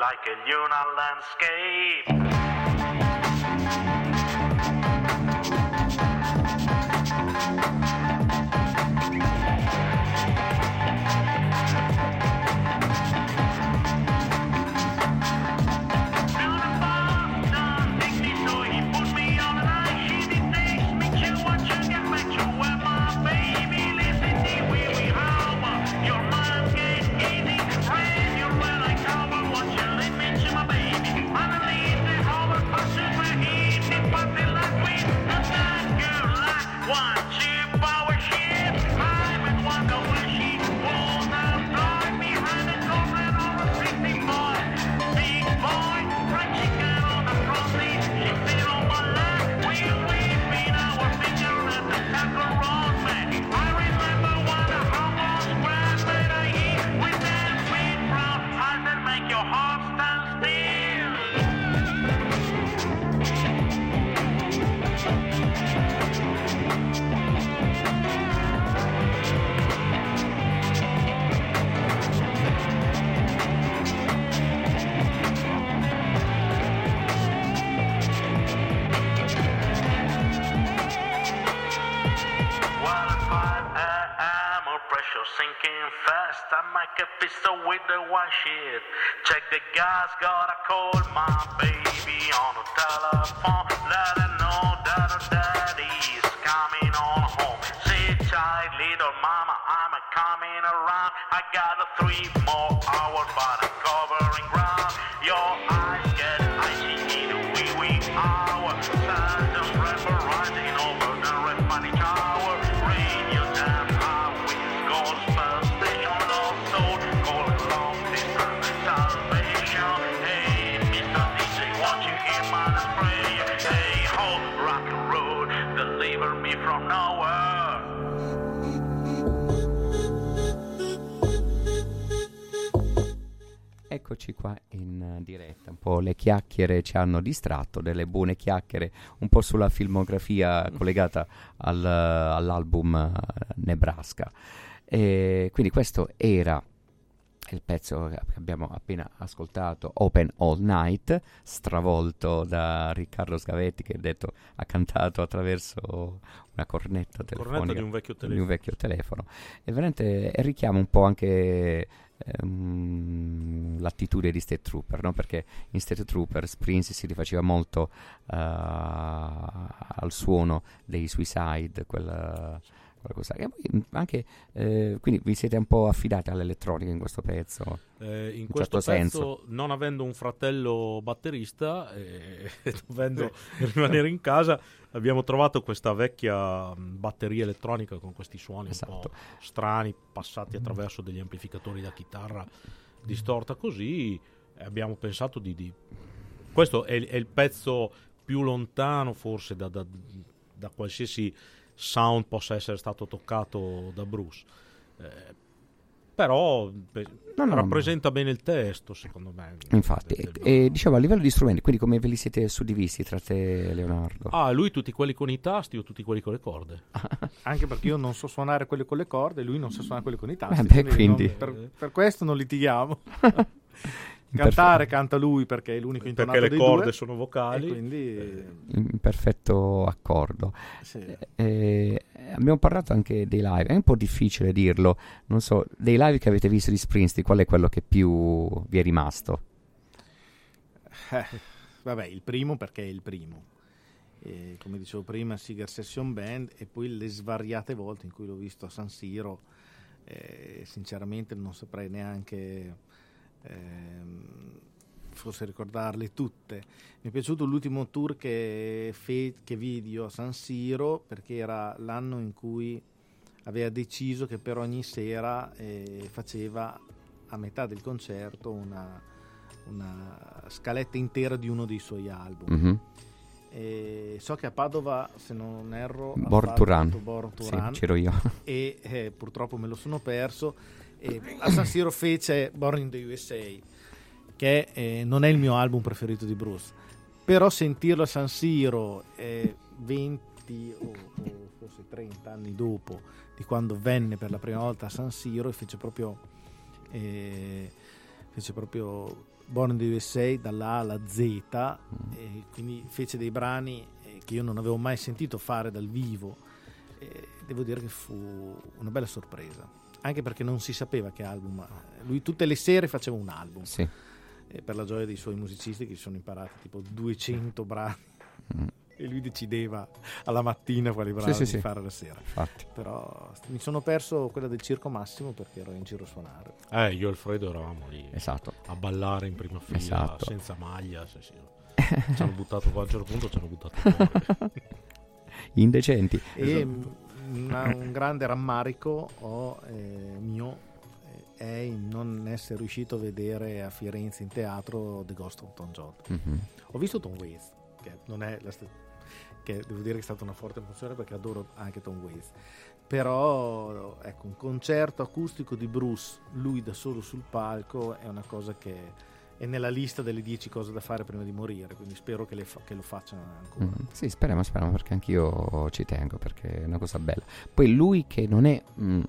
Like a lunar landscape. Chiacchiere ci hanno distratto, delle buone chiacchiere un po' sulla filmografia collegata al- all'album eh, Nebraska. E quindi questo era il pezzo che abbiamo appena ascoltato, Open All Night, stravolto da Riccardo Scavetti che detto, ha cantato attraverso una cornetta telefonica Cornetta di un vecchio di un telefono. vecchio telefono. E veramente richiama un po' anche ehm, l'attitudine di State Trooper, no? perché in State Trooper Prince si rifaceva molto eh, al suono dei Suicide, cosa. E poi anche, eh, quindi vi siete un po' affidati all'elettronica in questo pezzo? Eh, in un questo certo pezzo, senso. non avendo un fratello batterista e dovendo rimanere in casa, abbiamo trovato questa vecchia mh, batteria elettronica con questi suoni un Esatto. po' strani, passati attraverso degli amplificatori da chitarra distorta così. Abbiamo pensato di. di- Questo è, il- è il pezzo più lontano, forse, da, da- da qualsiasi sound possa essere stato toccato da Bruce. Eh, però beh, No, no, rappresenta bene il testo, secondo me. Infatti, del- del e, e dicevo a livello di strumenti, quindi come ve li siete suddivisi tra te e Leonardo? Ah, lui tutti quelli con i tasti o tutti quelli con le corde? Anche perché io non so suonare quelle con le corde lui non sa suonare quelle con i tasti. Eh beh, quindi. non- per, per questo non litighiamo. Cantare canta lui perché è l'unico intonato Perché le dei corde due, sono e vocali. quindi in perfetto accordo. sì. Eh, abbiamo parlato anche dei live, è un po' difficile dirlo, non so, dei live che avete visto di Springsteen, qual è quello che più vi è rimasto? Eh, vabbè, il primo perché è il primo. E, come dicevo prima, Seeger Session Band e poi le svariate volte in cui l'ho visto a San Siro. eh, sinceramente non saprei neanche ehm, forse ricordarle tutte. Mi è piaciuto l'ultimo tour che, fe- che vidi a San Siro perché era l'anno in cui aveva deciso che per ogni sera eh, faceva a metà del concerto una, una scaletta intera di uno dei suoi album. Mhm. E so che a Padova, se non erro. Born to Sì, c'ero io. e eh, purtroppo me lo sono perso. E a San Siro fece Born in the USA, che eh, non è il mio album preferito di Bruce, però sentirlo a San Siro eh, 20 o, o forse 30 anni dopo di quando venne per la prima volta a San Siro e fece proprio, eh, fece proprio Born in the USA dalla A alla Z e quindi fece dei brani eh, che io non avevo mai sentito fare dal vivo e devo dire che fu una bella sorpresa anche perché non si sapeva che album lui tutte le sere faceva un album Sì. eh, per la gioia dei suoi musicisti che si sono imparati tipo 200 brani Mm. e lui decideva alla mattina quali brani sì, sì. fare la sera Infatti. però mi sono perso quella del Circo Massimo perché ero in giro a suonare Eh, io e Alfredo eravamo lì Esatto. a ballare in prima fila, Esatto. senza maglia. sì, sì. Ci hanno buttato qua a un certo punto, ci hanno buttato fuori. Indecenti. e Esatto. Una- un grande rammarico ho, eh, mio eh, è il non essere riuscito a vedere a Firenze in teatro The Ghost of Tom Joad Mhm. Ho visto Tom Waits, che non è la st- che devo dire che è stata una forte emozione perché adoro anche Tom Waits. Però ecco, un concerto acustico di Bruce, lui da solo sul palco, è una cosa che è nella lista delle 10 cose da fare prima di morire, quindi spero che, le fa- che lo facciano ancora. Mm, Sì, speriamo, speriamo perché anch'io ci tengo perché è una cosa bella. Poi lui che non è mm,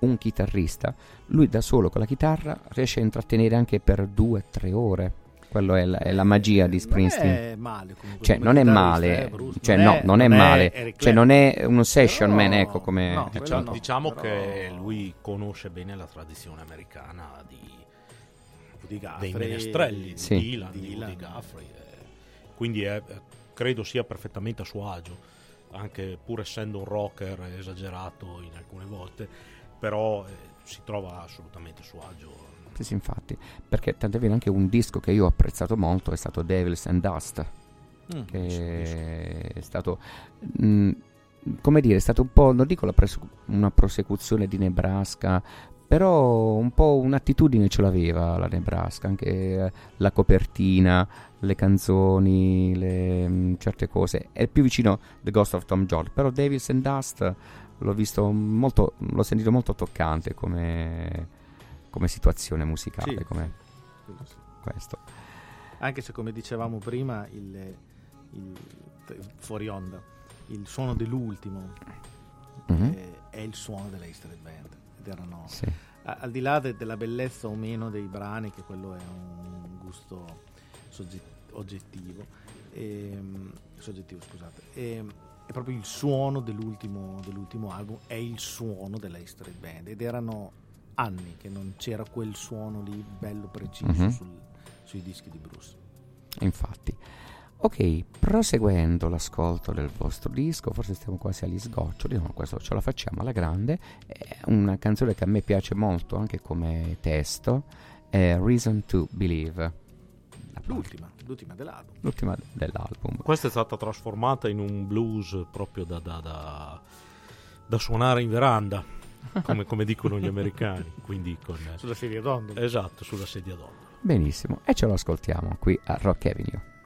un chitarrista, lui da solo con la chitarra riesce a intrattenere anche per due o tre ore. Quello è la, è la magia di Springsteen. Non è male comunque. Cioè, non è male, eh, Bruce. cioè, no, non è male, cioè, non è uno session Però- man, ecco come. no, Dicia- quello no, diciamo però- che lui conosce bene la tradizione americana di, Woody dei Guthrie, menestrelli, di Sì. Dylan, di Dylan. Woody Guthrie. eh. Quindi è- eh, credo sia perfettamente a suo agio, anche pur essendo un rocker esagerato in alcune volte, però eh, si trova assolutamente a suo agio. Sì, sì, infatti, perché tant'è vero anche un disco che io ho apprezzato molto è stato Devils and Dust, Mm, che è stato, mh, come dire, è stato un po', non dico la pres- una prosecuzione di Nebraska, però un po' un'attitudine ce l'aveva la Nebraska, anche eh, la copertina, le canzoni, le, mh, certe cose. È più vicino The Ghost of Tom George, però Devils and Dust l'ho visto molto, l'ho sentito molto toccante come, come situazione musicale, Sì, come sì. questo. Anche se come dicevamo prima, il, il- fuori onda, il suono dell'ultimo Mhm. eh, è il suono della Easter Band. Ed erano, Sì. a- al di là de- della bellezza o meno dei brani, che quello è un gusto sogget- oggettivo, ehm, soggettivo, scusate, ehm, è proprio il suono dell'ultimo, dell'ultimo album, è il suono della Easter Band. Ed erano anni che non c'era quel suono lì bello preciso Mhm. sul- sui dischi di Bruce. Infatti. Ok, proseguendo l'ascolto del vostro disco, forse stiamo quasi agli sgoccioli, no, questo ce la facciamo alla grande. È una canzone che a me piace molto anche come testo, è Reason to Believe. L'ultima, l'ultima dell'album. L'ultima dell'album. Questa è stata trasformata in un blues proprio da, da- da- da suonare in veranda, come, come dicono gli americani, quindi con, Sulla serie d'onda. esatto, sulla sedia d'onda. Benissimo, e ce lo ascoltiamo qui a Rock Avenue.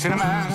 Cinnamon.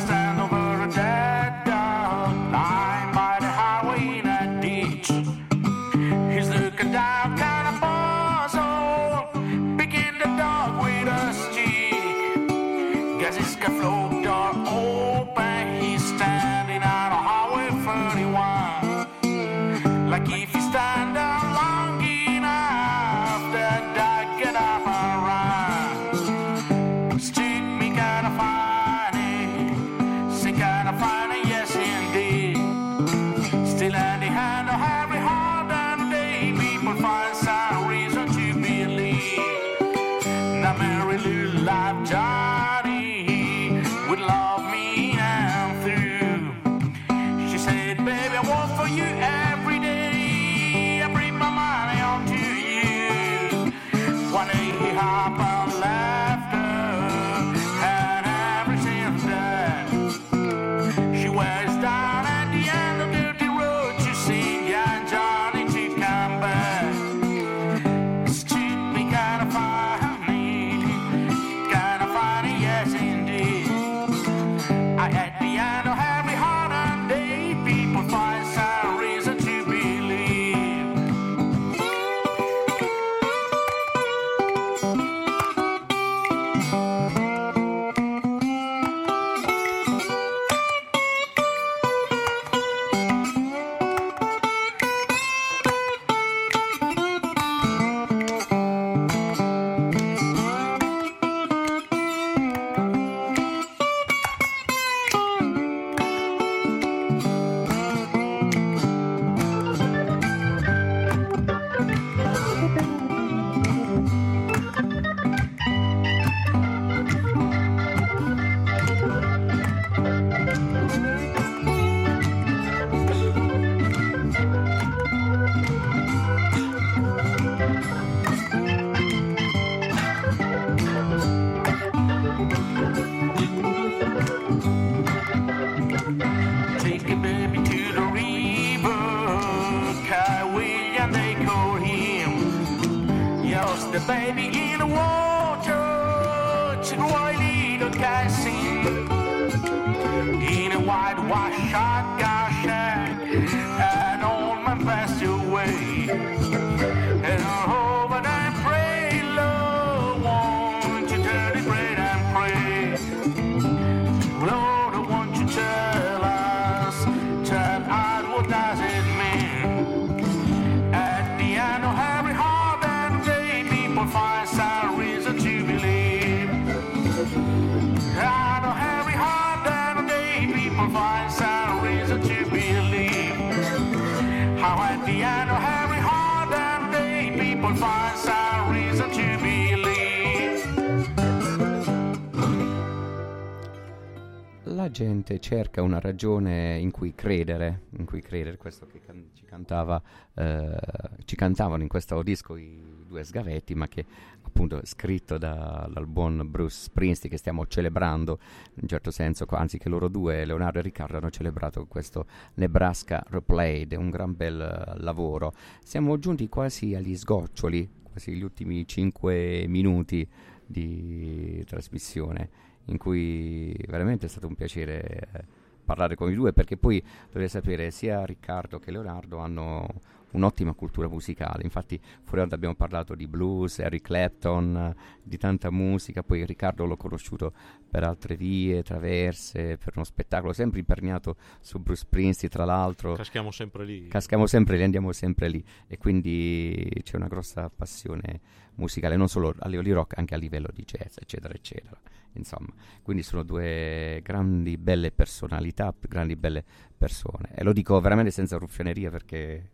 Gente cerca una ragione in cui credere, in cui credere, questo che can- ci, cantava, eh, ci cantavano in questo disco i due sgavetti, ma che appunto scritto da- dal buon Bruce Springsteen che stiamo celebrando in un certo senso, anzi che loro due, Leonardo e Riccardo, hanno celebrato questo Nebraska Replayed, un gran bel lavoro. Siamo giunti quasi agli sgoccioli, quasi gli ultimi 5 minuti di trasmissione in cui veramente è stato un piacere eh, parlare con i due perché poi dovete sapere sia Riccardo che Leonardo hanno un'ottima cultura musicale. Infatti fuori onda abbiamo parlato di blues, Eric Clapton di tanta musica poi Riccardo l'ho conosciuto per altre vie, traverse per uno spettacolo sempre imperniato su Bruce Springsteen tra l'altro. Caschiamo sempre lì. caschiamo sempre lì, andiamo sempre lì. E quindi c'è una grossa passione musicale, non solo a livello di rock, anche a livello di jazz, eccetera, eccetera. Insomma, quindi sono due grandi belle personalità, grandi belle persone e lo dico veramente senza ruffianeria perché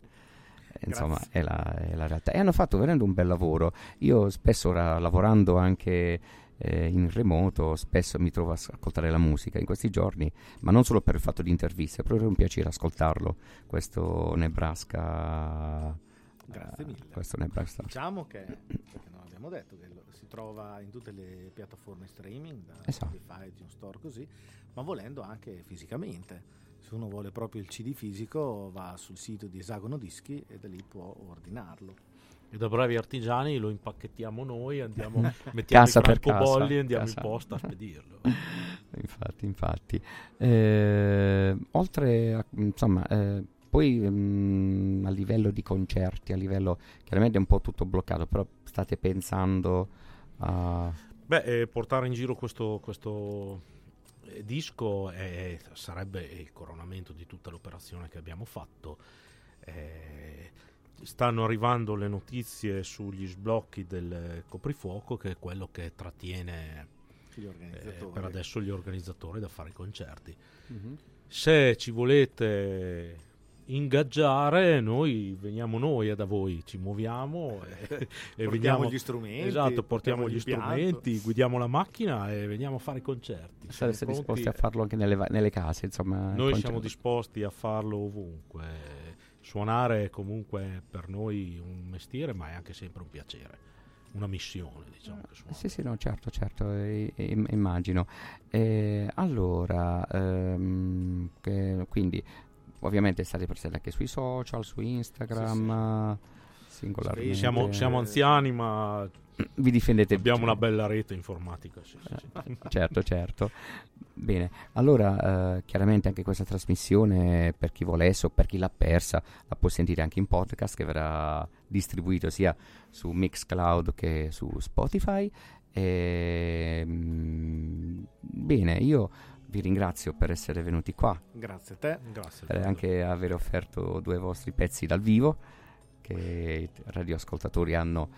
eh, insomma è la, è la realtà e hanno fatto veramente un bel lavoro. Io spesso ora lavorando anche eh, in remoto, spesso mi trovo a ascoltare la musica in questi giorni, ma non solo per il fatto di interviste, è proprio un piacere ascoltarlo, questo Nebraska. Grazie eh, mille. questo Nebraska. Diciamo che, perché non abbiamo detto, che lo- si trova in tutte le piattaforme streaming, da Esatto. Spotify, iTunes Store, così, ma volendo anche fisicamente. Se uno vuole proprio il CD fisico va sul sito di Esagono Dischi e da lì può ordinarlo. E da bravi artigiani lo impacchettiamo noi, andiamo, mettiamo Cassa i per francobolli e andiamo cassa. in posta a spedirlo. infatti, infatti. Eh, oltre a, insomma, eh, poi mm, a livello di concerti, a livello, chiaramente è un po' tutto bloccato, però state pensando a... Beh, eh, portare in giro questo, questo, eh, disco è- sarebbe il coronamento di tutta l'operazione che abbiamo fatto. Eh, stanno arrivando le notizie sugli sblocchi del coprifuoco, che è quello che trattiene Gli eh, per adesso gli organizzatori da fare i concerti. Se ci volete ingaggiare, noi veniamo noi da voi, ci muoviamo e, e Portiamo veniamo gli strumenti, Esatto, portiamo gli strumenti, guidiamo la macchina e veniamo a fare i concerti. Sareste disposti a farlo anche nelle, nelle case, insomma? Noi siamo disposti a farlo ovunque. Suonare è comunque per noi un mestiere, ma è anche sempre un piacere, una missione, diciamo che. Sì, sì, no, certo, certo, eh, eh, immagino. Eh, allora, ehm, che- quindi ovviamente state presenti anche sui social, su Instagram, singolarmente. Sì, Siamo, siamo anziani, ma Vi difendete abbiamo una bella rete informatica. sì, sì, sì. certo, certo. Bene, allora eh, chiaramente anche questa trasmissione per chi volesse o per chi l'ha persa la può sentire anche in podcast che verrà distribuito sia su Mixcloud che su Spotify. E, mm, bene, io vi ringrazio per essere venuti qua, Grazie a te. Grazie. per anche aver offerto due vostri pezzi dal vivo che i radioascoltatori hanno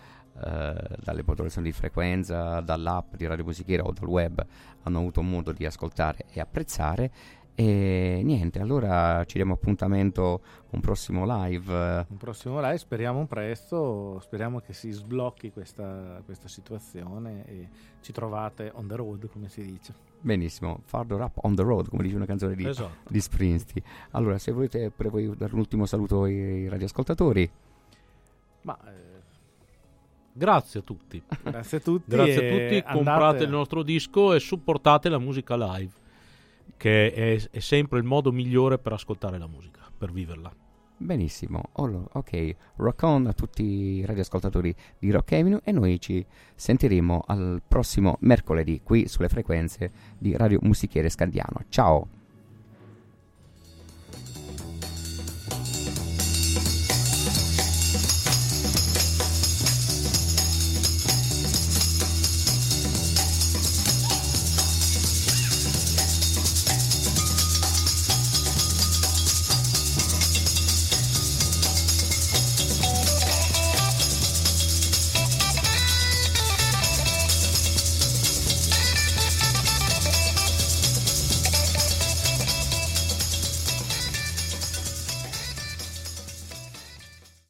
eh, dalle modulazioni di frequenza, dall'app di Radio Musichiera o dal web hanno avuto modo di ascoltare e apprezzare. E niente, allora ci diamo appuntamento un prossimo live. Un prossimo live, speriamo presto, speriamo che si sblocchi questa, questa situazione e ci trovate on the road, come si dice. Benissimo, Farther Up on the Road, come dice una canzone di, Esatto. di Springsteen. Allora, se volete voi dare un ultimo saluto ai radioascoltatori, Ma eh, Grazie a tutti. grazie a tutti. Grazie a tutti, andate- comprate il nostro disco e supportate la musica live, che è, è sempre il modo migliore per ascoltare la musica, per viverla. Benissimo. Allora, ok, rock on a tutti i radioascoltatori di Rock Avenue e noi ci sentiremo al prossimo mercoledì qui sulle frequenze di Radio Musichiere Scandiano. Ciao!